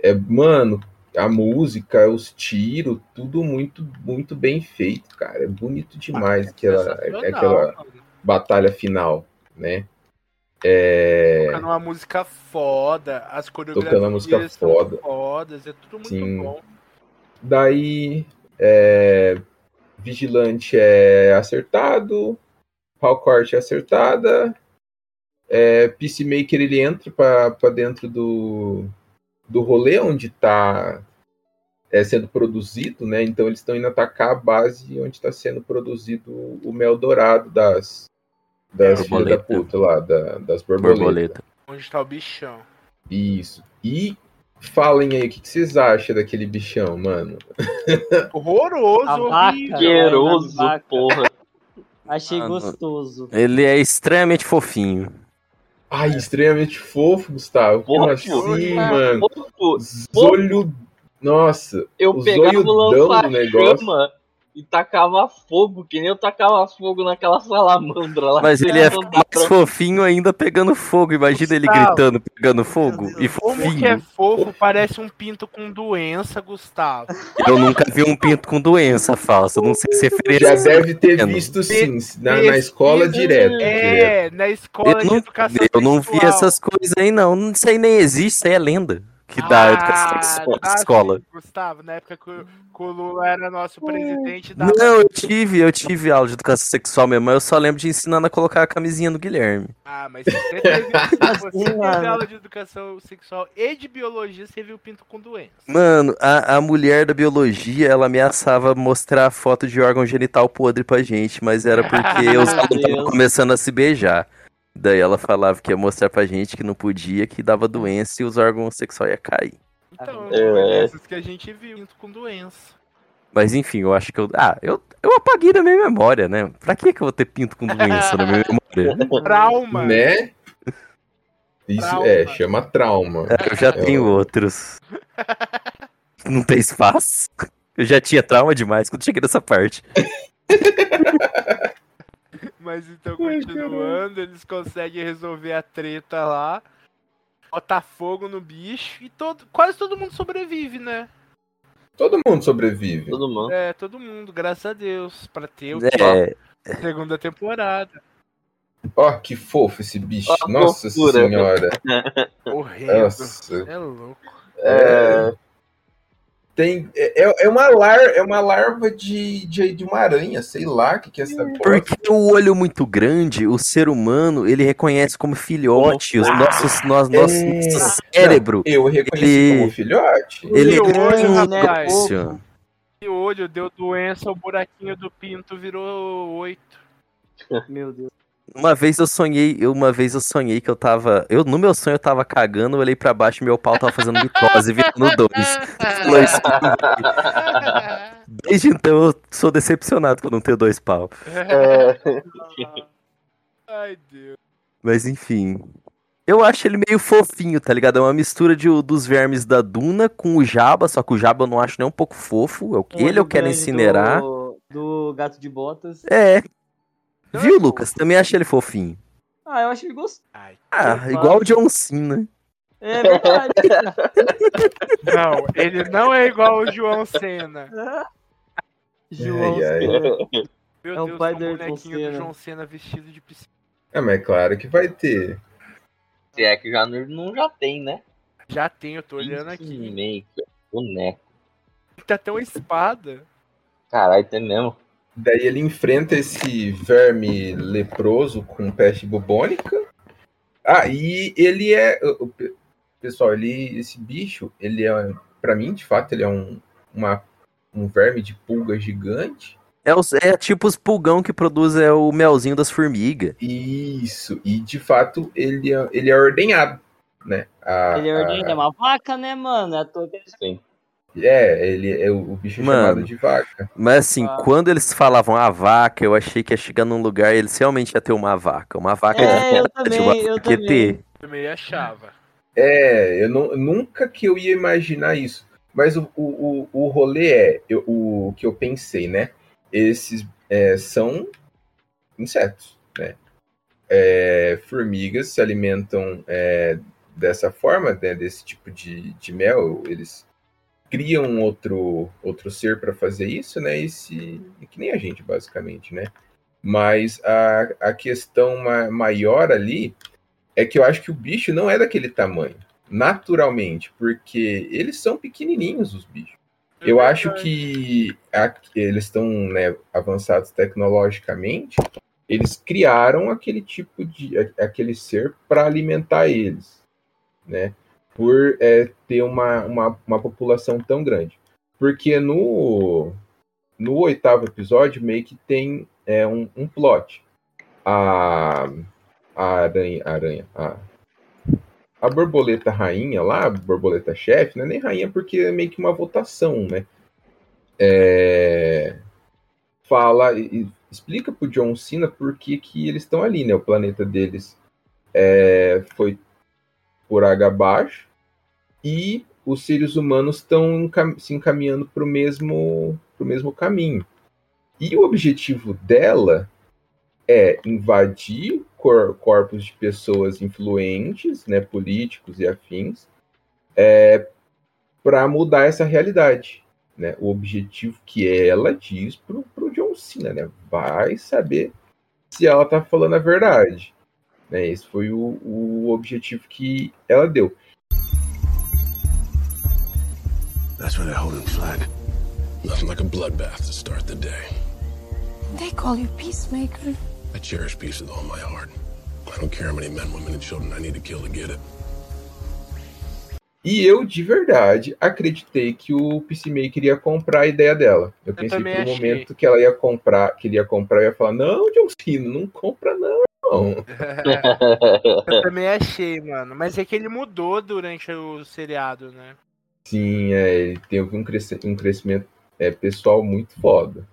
É, mano, a música, os tiros, tudo muito, muito bem feito, cara. É bonito demais aquela, Sensacional, aquela mano. batalha final, né? É... Tocando uma música foda, as coreografias Tocando uma música são foda. fodas, é tudo muito Sim. bom. Daí, é, Vigilante é acertado, Halcourt é acertada, é, Peacemaker ele entra pra pra dentro do, do rolê onde tá é, sendo produzido, né? Então eles estão indo atacar a base onde está sendo produzido o mel dourado das, das filhas da puta lá, da- das borboletas. Borboleta. Onde tá o bichão. Isso. E falem aí, o que, que vocês acham daquele bichão, mano? Horroroso. Asqueroso, porra. Achei Ah, gostoso. Ele é extremamente fofinho. Ai, extremamente fofo, Gustavo. Como assim, mano? Fofo. Zolho. Nossa, Eu pegava o zoiudão do negócio. lança-chama e tacava fogo, que nem eu tacava fogo naquela salamandra lá. Mas ele é mais fofinho ainda pegando fogo. Imagina ele Gustavo. gritando, pegando fogo. E Como que é fofinho. fofo, parece um pinto com doença, Gustavo. Eu nunca vi um pinto com doença falsa. Não sei se Já referência. deve ter pequeno. visto sim, na, na escola direto. direto. É, na escola Eu de não, educação eu não vi sexual. essas coisas aí, não. Isso aí nem existe, isso aí é lenda. Que dá educação sexual na escola. sim, Gustavo, na época que o, que o Lula era nosso presidente da. Não, eu tive, eu tive aula de educação sexual mesmo, mas eu só lembro de ensinando a colocar a camisinha no Guilherme. Ah, mas você teve, você teve aula de educação sexual e de biologia, você viu pinto com doença. Mano, a, a mulher da biologia, ela ameaçava mostrar foto de órgão genital podre pra gente, mas era porque os alunos estavam começando a se beijar. Daí ela falava que ia mostrar pra gente que não podia, que dava doença e os órgãos sexuais iam cair. Então, É. foi essas que a gente viu, pinto com doença. Mas enfim, eu acho que eu. Ah, eu, eu apaguei da minha memória, né? Pra que, que eu vou ter pinto com doença na minha memória? Trauma. Né? Isso Trauma. é, chama trauma. É, Eu já tenho outros. Não tem espaço. Eu já tinha trauma demais quando cheguei nessa parte. Mas então, continuando, eles conseguem resolver a treta lá, botar fogo no bicho e todo, quase todo mundo sobrevive, né? Todo mundo sobrevive. Todo mundo. É, todo mundo, graças a Deus, pra ter o É, segunda temporada. Ó, que fofo esse bicho. Ó, Nossa fofura. senhora. Horrendo. Nossa. É louco. É, tem, é, é uma lar, é uma larva de, de, de uma aranha, sei lá o que, que é essa porra. porque o olho muito grande, o ser humano, ele reconhece como filhote os nossos, nós, nosso, É. nosso cérebro. Eu reconheci Ele- como filhote. Ele é olho, negócio. E olho, deu doença, o buraquinho do pinto virou oito. Meu Deus. Uma vez eu sonhei, eu- uma vez eu sonhei que eu tava, eu no meu sonho eu tava cagando, eu olhei pra baixo e meu pau tava fazendo mitose, virando dois. Desde então eu sou decepcionado por não ter dois pau. É, Ai, Deus. Mas enfim. Eu acho ele meio fofinho, tá ligado? É uma mistura de, dos vermes da Duna com o Jabba, só que o Jabba eu não acho nem um pouco fofo. é o- Ele olho eu quero incinerar. Do, do gato de botas. É. Não, Viu, é. Lucas? Também acho ele fofinho. Ah, eu acho ele gostoso. Ah, igual o John Cena. É verdade. Não, ele não é igual o João Cena. João Ai. Meu É o Deus, pai um do bonequinho do. João Cena vestido de piscina. Ah, mas é claro que vai ter. Se é que já não, não já tem, né? Já tem, eu tô olhando aqui. Peacemaker, boneco. Tem até uma espada. Caralho, tem mesmo. Daí ele enfrenta esse verme leproso com peste bubônica. Ah, e ele é. Pessoal, ele, esse bicho, ele é. Pra mim, de fato, ele é um, uma, um verme de pulga gigante. É, os- é tipo os pulgão que produz é, o melzinho das formigas. Isso. E de fato, ele é, ele é ordenhado. Né? A- Ele é a- ordenhado, é uma vaca, né, mano? É à toa que ele Sim. É, ele é o, bicho é Mano. chamado de vaca. Mas assim, Ah. quando eles falavam a vaca, eu achei que ia chegar num lugar e eles realmente ia ter uma vaca. Uma vaca É, de eu verdade, também, uma eu também. Também achava. É, eu não, nunca que eu ia imaginar isso. Mas o, o, o, o rolê é, eu- o que eu pensei, né? Esses é, são insetos, né? É, formigas se alimentam é, dessa forma, né, desse tipo de, de mel. Eles criam um outro, outro ser para fazer isso, né? E se, e que nem a gente, basicamente, né? Mas a, a questão ma- maior ali é que eu acho que o bicho não é daquele tamanho, naturalmente, porque eles são pequenininhos, os bichos. É Eu acho que a- eles estão né, avançados tecnologicamente, eles criaram aquele tipo de aquele ser para alimentar eles, né? Por é, ter uma, uma, uma população tão grande. Porque no, no oitavo episódio meio que tem é, um, um plot. A, a aranha, a aranha, a, a borboleta rainha lá, a borboleta chefe, não é nem rainha porque é meio que uma votação, né? É, fala e explica pro John Cena por que, que eles estão ali, né? O planeta deles é, foi por água abaixo e os seres humanos estão se encaminhando para o mesmo, mesmo caminho. E o objetivo dela é invadir cor- corpos de pessoas influentes, né, políticos e afins, é, para mudar essa realidade. Né? O objetivo que ela diz pro, pro John Cena, né? Vai saber se ela tá falando a verdade. Né? Esse foi o, o objetivo que ela deu. That's why they hold him flag. Nothing like a bloodbath to start the day. They call you peacemaker. I cherish peace with all my heart. I don't care how many men, women, and children I need to kill to get it. E eu, de verdade, acreditei que o Peacemaker ia comprar a ideia dela. Eu pensei também por um achei. momento que ela ia comprar, que ele ia comprar e ia falar, não, John Cena, não compra não, irmão. Eu também achei, mano. Mas é que ele mudou durante o seriado, né? Sim, é, ele teve um, cresce- um crescimento é, pessoal muito foda.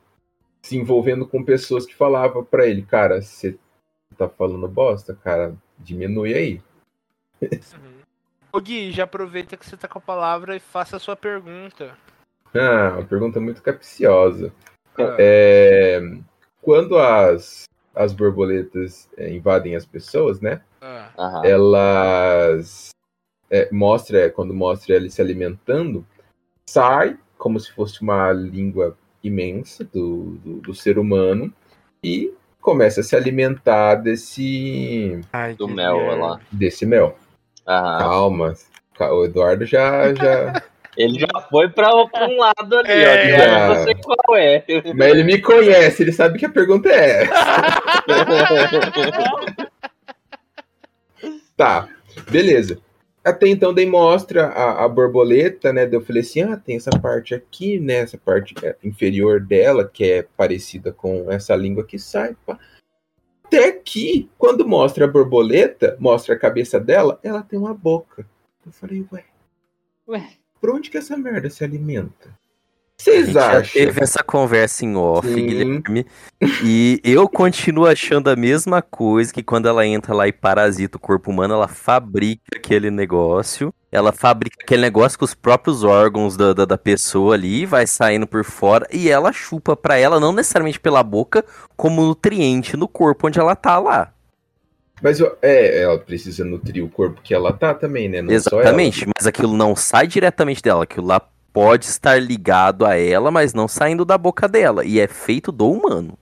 Se envolvendo com pessoas que falavam pra ele, cara, você tá falando bosta, cara, diminui aí. Ô Gui, já aproveita que você tá com a palavra e faça a sua pergunta. Ah, uma pergunta muito capciosa. Ah, É, quando as, as borboletas é, invadem as pessoas, né? ah. Elas é, mostra, é, quando mostra ele se alimentando, sai como se fosse uma língua imensa do, do, do ser humano e começa a se alimentar desse, Ai, Do mel merda. lá. desse mel. Aham. Calma, ca- o Eduardo já, já. Ele já foi pra, pra um lado ali, É, ó. já. Não sei qual é. Mas ele me conhece, ele sabe que a pergunta é essa. Tá, beleza. Até então, daí mostra a, a borboleta, né? Eu falei assim: ah, tem essa parte aqui, né? Essa parte é, inferior dela, que é parecida com essa língua que sai. pá. Até que, quando mostra a borboleta, mostra a cabeça dela, ela tem uma boca. Eu falei, ué, Ué, por onde que essa merda se alimenta? Vocês já acham? teve essa conversa em off, Sim. Guilherme. E eu continuo achando a mesma coisa que quando ela entra lá e parasita o corpo humano, ela fabrica aquele negócio. Ela fabrica aquele negócio com os próprios órgãos da, da, da pessoa ali, vai saindo por fora e ela chupa pra ela, não necessariamente pela boca, como nutriente no corpo onde ela tá lá. Mas é, ela precisa nutrir o corpo que ela tá também, né? Não. Exatamente, mas aquilo não sai diretamente dela, aquilo lá pode estar ligado a ela, mas não saindo da boca dela. E é feito do humano.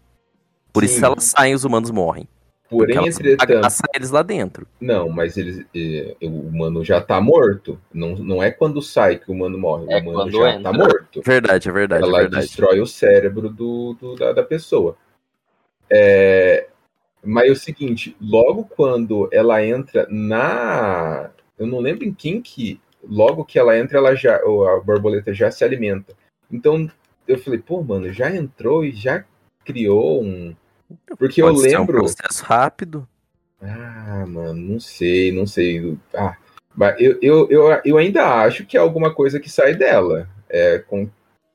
Por isso Sim. se elas saem, os humanos morrem. Porém, elas entretanto, eles lá dentro. não, mas eles, eh, o humano já tá morto. Não, não é quando sai que o humano morre. É o humano quando já entra. tá morto. Verdade, é verdade, é ela verdade. destrói o cérebro do, do- da, da pessoa. É, mas é o seguinte, logo quando ela entra na. Eu não lembro em quem que. Logo que ela entra, ela já. ou A borboleta já se alimenta. Então eu falei, pô, mano, já entrou e já criou um. Porque Pode eu ser um lembro. processo rápido. Ah, mano, não sei, não sei. Ah, mas eu, eu, eu, eu ainda acho que é alguma coisa que sai dela. É, com,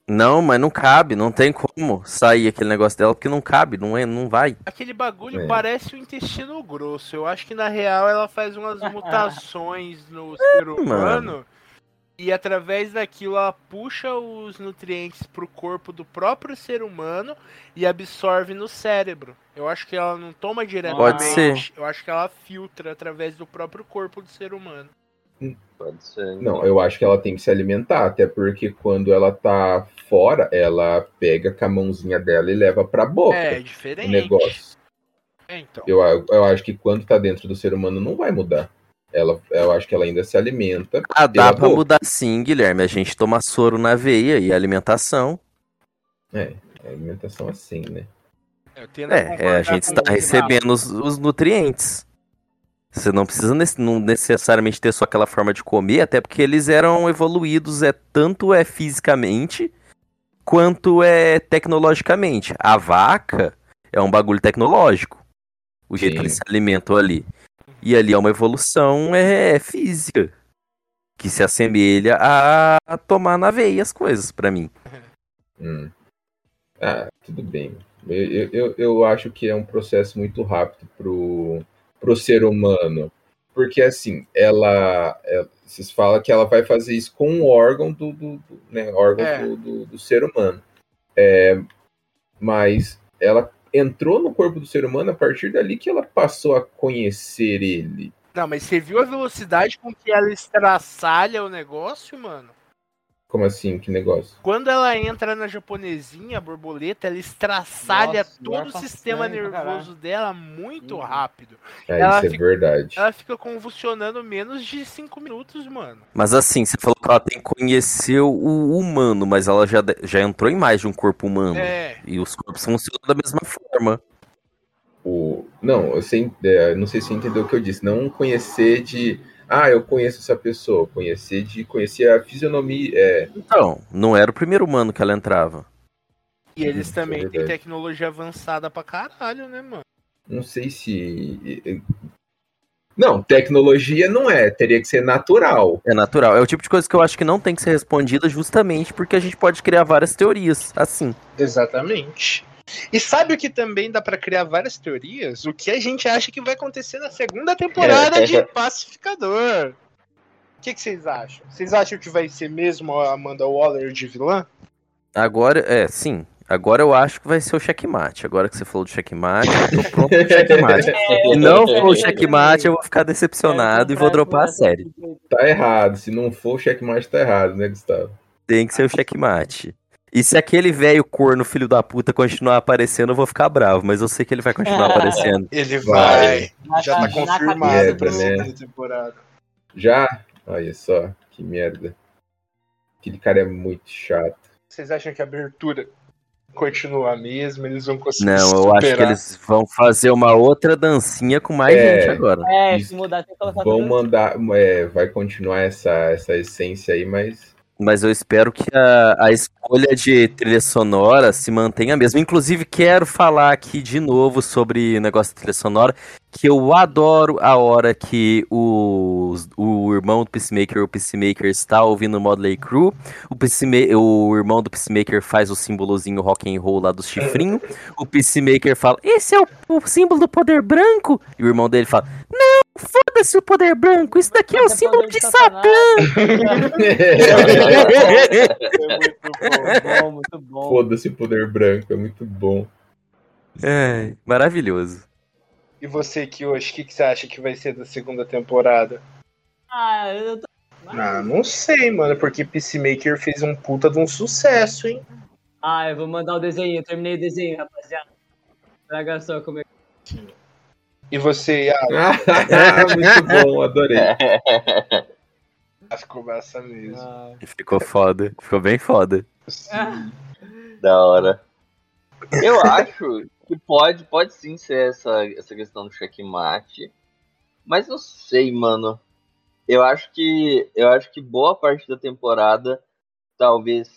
Não, mas não cabe, não tem como sair aquele negócio dela, porque não cabe, não, é, não vai. Aquele bagulho É. parece o intestino grosso. Eu acho que na real ela faz umas mutações no ser humano. E através daquilo ela puxa os nutrientes pro corpo do próprio ser humano e absorve no cérebro. Eu acho que ela não toma diretamente. ser. Eu acho que ela filtra através do próprio corpo do ser humano. Pode ser. Não, eu acho que ela tem que se alimentar, até porque quando ela tá fora, ela pega com a mãozinha dela e leva pra boca É, o diferente. negócio. É, então. Eu, eu acho que quando tá dentro do ser humano não vai mudar. Ela, eu acho que ela ainda se alimenta. Ah, dá pra boca. mudar sim, Guilherme. A gente toma soro na veia e alimentação. É, alimentação assim, né? É, é, a gente está o recebendo os, os nutrientes. Você não precisa não necessariamente ter só aquela forma de comer, até porque eles eram evoluídos, é tanto é fisicamente quanto é tecnologicamente. A vaca é um bagulho tecnológico. O jeito Sim. que eles se alimentam ali. E ali é uma evolução é, física. Que se assemelha a, a tomar na veia as coisas, pra mim. Hum. Ah, tudo bem. Eu, eu- eu acho que é um processo muito rápido pro, pro ser humano. Porque, assim, ela, ela- Vocês falam que ela vai fazer isso com um órgão do, do, do, né, órgão É. do, do, do ser humano. É, mas ela entrou no corpo do ser humano a partir dali que ela passou a conhecer ele. Não, mas você viu a velocidade com que ela estraçalha o negócio, mano? Como assim? Que negócio? Quando ela entra na japonesinha, a borboleta, ela estraçalha Nossa, todo o vai sistema nervoso dela muito Uhum. rápido. É, Ela isso é fica- verdade. Ela fica convulsionando menos de 5 minutos, mano. Mas assim, você falou que ela tem que conhecer o humano, mas ela já, já entrou em mais de um corpo humano. É. E os corpos funcionam da mesma forma. O... Não, eu sei, é, não sei se você entendeu o que eu disse. Não conhecer de. Ah, eu conheço essa pessoa. Conhecer de conhecer a fisionomia. É, Então, não era o primeiro humano que ela entrava. E eles Isso é também têm verdade. tecnologia avançada pra caralho, né, mano? não sei se. Não, tecnologia não é. Teria que ser natural. É natural. É o tipo de coisa que eu acho que não tem que ser respondida justamente porque a gente pode criar várias teorias. Assim. Exatamente. E sabe o que também dá pra criar várias teorias? O que a gente acha que vai acontecer na segunda temporada de Pacificador. O que, que vocês acham? Vocês acham que vai ser mesmo a Amanda Waller de vilã? Agora, é, sim. Agora eu acho que vai ser o checkmate. Agora que você falou do checkmate, eu tô pronto pro checkmate. Se não for o checkmate, eu vou ficar decepcionado e vou dropar a série. Tá errado. Se não for, o checkmate tá errado, né, Gustavo? Tem que ser o checkmate. E se aquele velho corno filho da puta continuar aparecendo, eu vou ficar bravo, mas eu sei que ele vai continuar aparecendo. Ele vai. Na Já tá confirmado cabeça pra né? segunda temporada. Já? Olha só, que merda. Aquele cara é muito chato. Vocês acham que a abertura continua a mesma? Eles vão conseguir Não, eu acho que superar? eles vão fazer uma outra dancinha com mais É. gente agora. É, se mudar tem que colocar Vão mandar. É, vai continuar essa, essa essência aí, mas. Mas eu espero que a, a escolha de trilha sonora se mantenha mesmo. Inclusive, quero falar aqui de novo sobre o negócio de trilha sonora, que eu adoro a hora que os, o, irmão do Peacemaker, o Peacemaker está ouvindo o Modley Crew. O, Peacema- o irmão do Peacemaker faz o símbolozinho rock and roll lá do chifrinho. O Peacemaker fala, esse é o, o símbolo do poder branco. E o irmão dele fala, foda-se o poder branco, isso daqui é o é símbolo de Satã. Muito bom, muito bom. Foda-se o poder branco, é muito bom. É, maravilhoso. E você, Kyoshi, o que, que você acha que vai ser da segunda temporada? Ah, eu tô... Ah, não sei, mano, porque Peacemaker fez um puta de um sucesso, hein? ah, eu vou mandar o desenho. Eu terminei o desenho, rapaziada. Traga só como é que. E você, Iago? muito bom, adorei. Ah, ficou massa mesmo. Ah, Ficou foda, ficou bem foda. Da hora. Eu acho que pode, pode sim ser essa, essa questão do checkmate. Mas não sei, mano. Eu acho que eu acho que boa parte da temporada talvez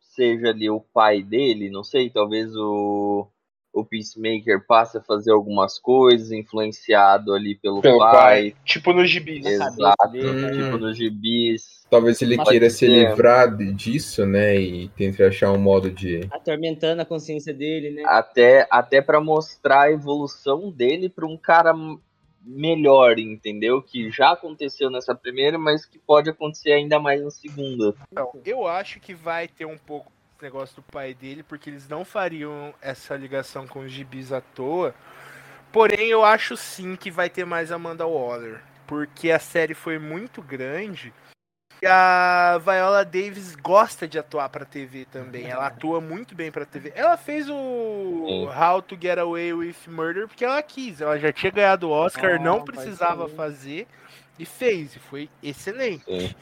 seja ali o pai dele, não sei, talvez o o Peacemaker passe a fazer algumas coisas influenciado ali pelo, Pelo pai. pai. Tipo no gibi. Na cabeça Exato, dele, tipo nos gibis. Talvez ele Pode queira se ser. livrar disso, né? E tente achar um modo de. atormentando a consciência dele, né? até até para mostrar a evolução dele para um cara melhor, entendeu? Que já aconteceu nessa primeira, mas que pode acontecer ainda mais na segunda. Então, eu acho que vai ter um pouco negócio do pai dele, porque eles não fariam essa ligação com os gibis à toa. Porém, eu acho sim que vai ter mais Amanda Waller. Porque a série foi muito grande. E a Viola Davis gosta de atuar pra TV também. Ela atua muito bem pra TV. Ela fez o. How to Get Away with Murder porque ela quis. Ela já tinha ganhado o Oscar, Ah, não precisava fazer. E fez. E foi excelente. Sim.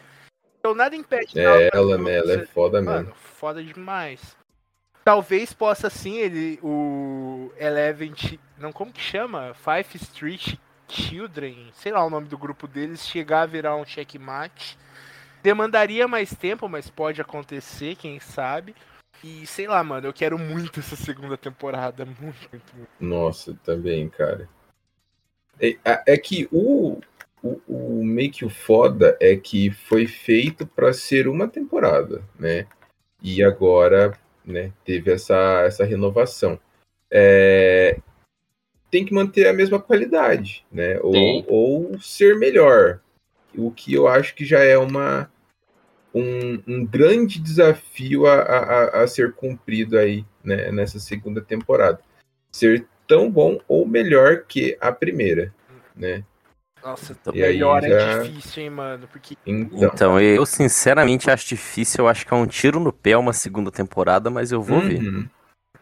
Então nada impede É ela, né? Ela é foda mesmo. Mano, foda demais. Talvez possa sim ele, o Eleven, não como que chama? Five Street Children, sei lá o nome do grupo deles, chegar a virar um checkmate. Demandaria mais tempo, mas pode acontecer, quem sabe. E sei lá, mano, eu quero muito essa segunda temporada, muito, muito, muito. Nossa, também, cara. É, a- é que o, o, o meio que o foda é que foi feito pra ser uma temporada, né? E agora, né, teve essa, essa renovação. É, tem que manter a mesma qualidade, né? Ou, Sim. ou ser melhor. O que eu acho que já é uma, um, um grande desafio a, a, a- a ser cumprido aí, né, nessa segunda temporada. Ser tão bom ou melhor que a primeira, né? Nossa, E aí melhor já- é difícil, hein, mano, porque Então, Então, eu sinceramente acho difícil, eu acho que é um tiro no pé uma segunda temporada, mas eu vou ver. uhum.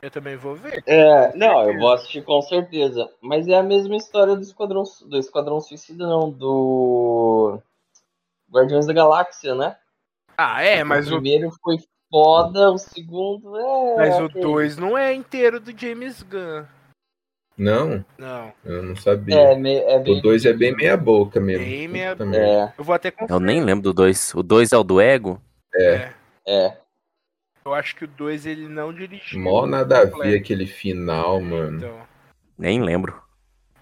eu também vou ver. É, não, eu vou assistir com certeza. Mas é a mesma história do Esquadrão, do Esquadrão Suicida, não, do Guardiões da Galáxia, né? Ah, é, mas o o, primeiro foi foda, o segundo é. mas o ok. 2 não é inteiro do James Gunn. Não, Não. eu não sabia. É, me- é bem. o 2 é bem meia boca mesmo. Bem meia- merda. É, Eu vou até Eu conferir. nem lembro do 2. O 2 é o do Ego? É, é. Eu acho que o 2 ele não dirigiu. mó nada a ver aquele final, mano. Então. Nem lembro.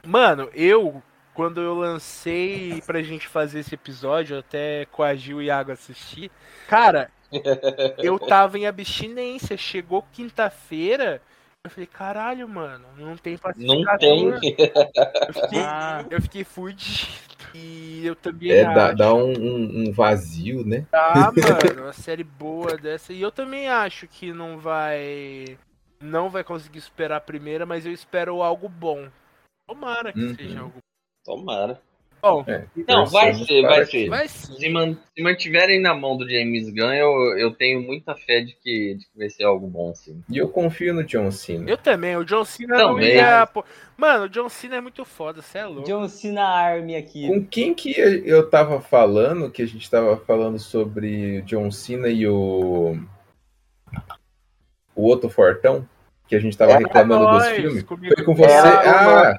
Mano, eu, quando eu lancei pra gente fazer esse episódio, eu até coagi o Iago a assistir. Cara, eu tava em abstinência. Chegou quinta-feira. Eu falei, caralho, mano, não tem Não pacificador. tem. Eu fiquei, Ah. eu fiquei fudido. E eu também É, dá, acho. dá um, um- um vazio, né? Tá, mano, uma série boa dessa. E eu também acho que não vai. Não vai conseguir superar a primeira, mas eu espero algo bom. Tomara que Uhum. seja algo Tomara. Bom. É, Não, vai torcemos ser, vai ser. Vai sim. Se, man- se mantiverem na mão do James Gunn, eu, eu tenho muita fé de que, de que vai ser algo bom, sim. E eu confio no John Cena. Eu também, o John Cena não Também. ia. pô- Mano, o John Cena é muito foda, você é louco. John Cena Army aqui. Com quem que eu tava falando, que a gente tava falando sobre o John Cena e o. O outro Fortão? Que a gente tava É, reclamando dos nós, filmes? comigo. Foi com você? Era Ah, uma-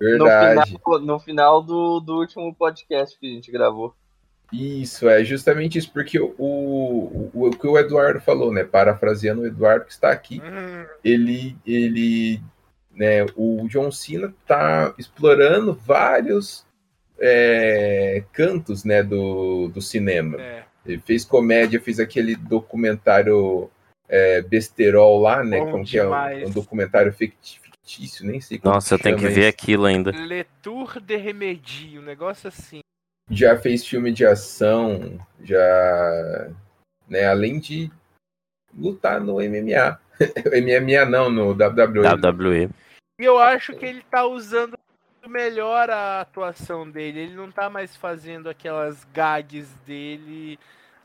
verdade. No final, no final do, do último podcast que a gente gravou. Isso, é justamente isso, porque o, o, o que o Eduardo falou, né? Parafraseando o Eduardo que está aqui, Hum, ele, ele, né? O John Cena tá explorando vários é, cantos, né, do, do cinema. É. Ele fez comédia, fez aquele documentário é, besterol lá, né? Bom Como que é um, demais. um documentário ficti- fictício, nem sei como Nossa, eu tenho que ver isso. aquilo ainda. Le Tour de Remedie, um negócio assim. Já fez filme de ação, já. Né, além de lutar no MMA. MMA não, no WWE. WWE. E eu acho que ele tá usando melhor a atuação dele. Ele não tá mais fazendo aquelas gags dele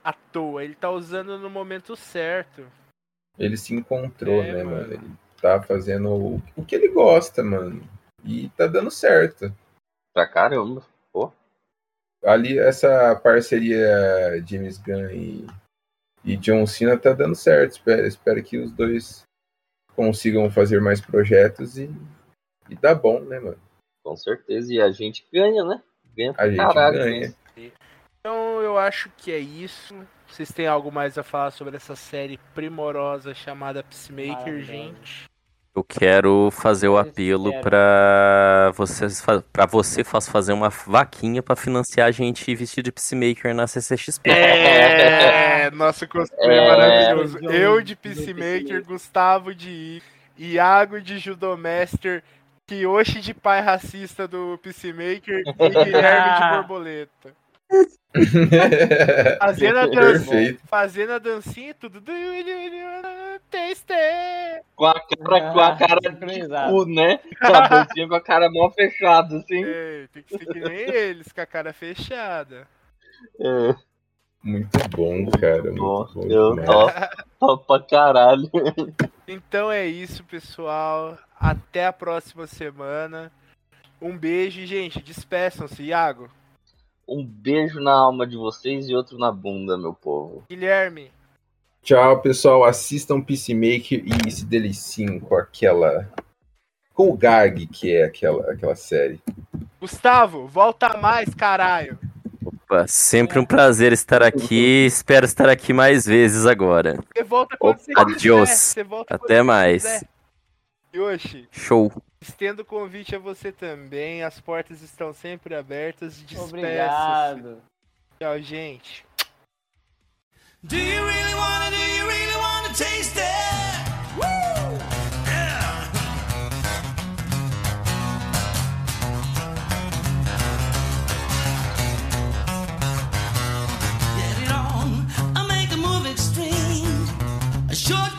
à toa. Ele tá usando no momento certo. Ele se encontrou, É, né, mano. mano? Tá fazendo o, o que ele gosta, mano. E tá dando certo. Pra caramba. Pô. Ali, essa parceria James Gunn e, e John Cena tá dando certo. Espero, espero que os dois consigam fazer mais projetos e, e dá bom, né, mano? Com certeza. E a gente ganha, né? Ganha pra A gente caralho. ganha. né? Então eu acho que é isso. Vocês têm algo mais a falar sobre essa série primorosa chamada Peacemaker, gente? Eu quero fazer o apelo pra vocês pra você faz fazer uma vaquinha pra financiar a gente vestido de Peacemaker na CCXP. É, nosso cosplay É. maravilhoso. Eu de Peacemaker. Gustavo de I, Iago de Judomaster, Kiyoshi de pai racista do Peacemaker e Guilherme de borboleta. Fazendo a, Perfeito. fazendo a dancinha e tudo. Com a cara, com a cara de cu, né? A dancinha com a cara mal fechada, assim. É, tem que ser que nem eles, com a cara fechada. É, Muito bom, cara. Muito bom. bom. Eu top, pra caralho. Então é isso, pessoal. Até a próxima semana. Um beijo e, gente, despeçam-se. Iago, Um beijo na alma de vocês e outro na bunda, meu povo. Guilherme, Tchau, pessoal. Assistam Peacemaker e se deliciem com aquela. Com o Gag, que é aquela, aquela série. Gustavo, volta mais, caralho. Opa, sempre um prazer estar aqui. Espero estar aqui mais vezes agora. Você volta quando você Adiós. Você Até mais. Yoshi, Show. Estendo o convite a você também. As portas estão sempre abertas. Despeça-se. Obrigado. Tchau, gente. Do you really wanna, do you really wanna taste it? Woo! Yeah! Get it on, I make a move extreme. A shortcut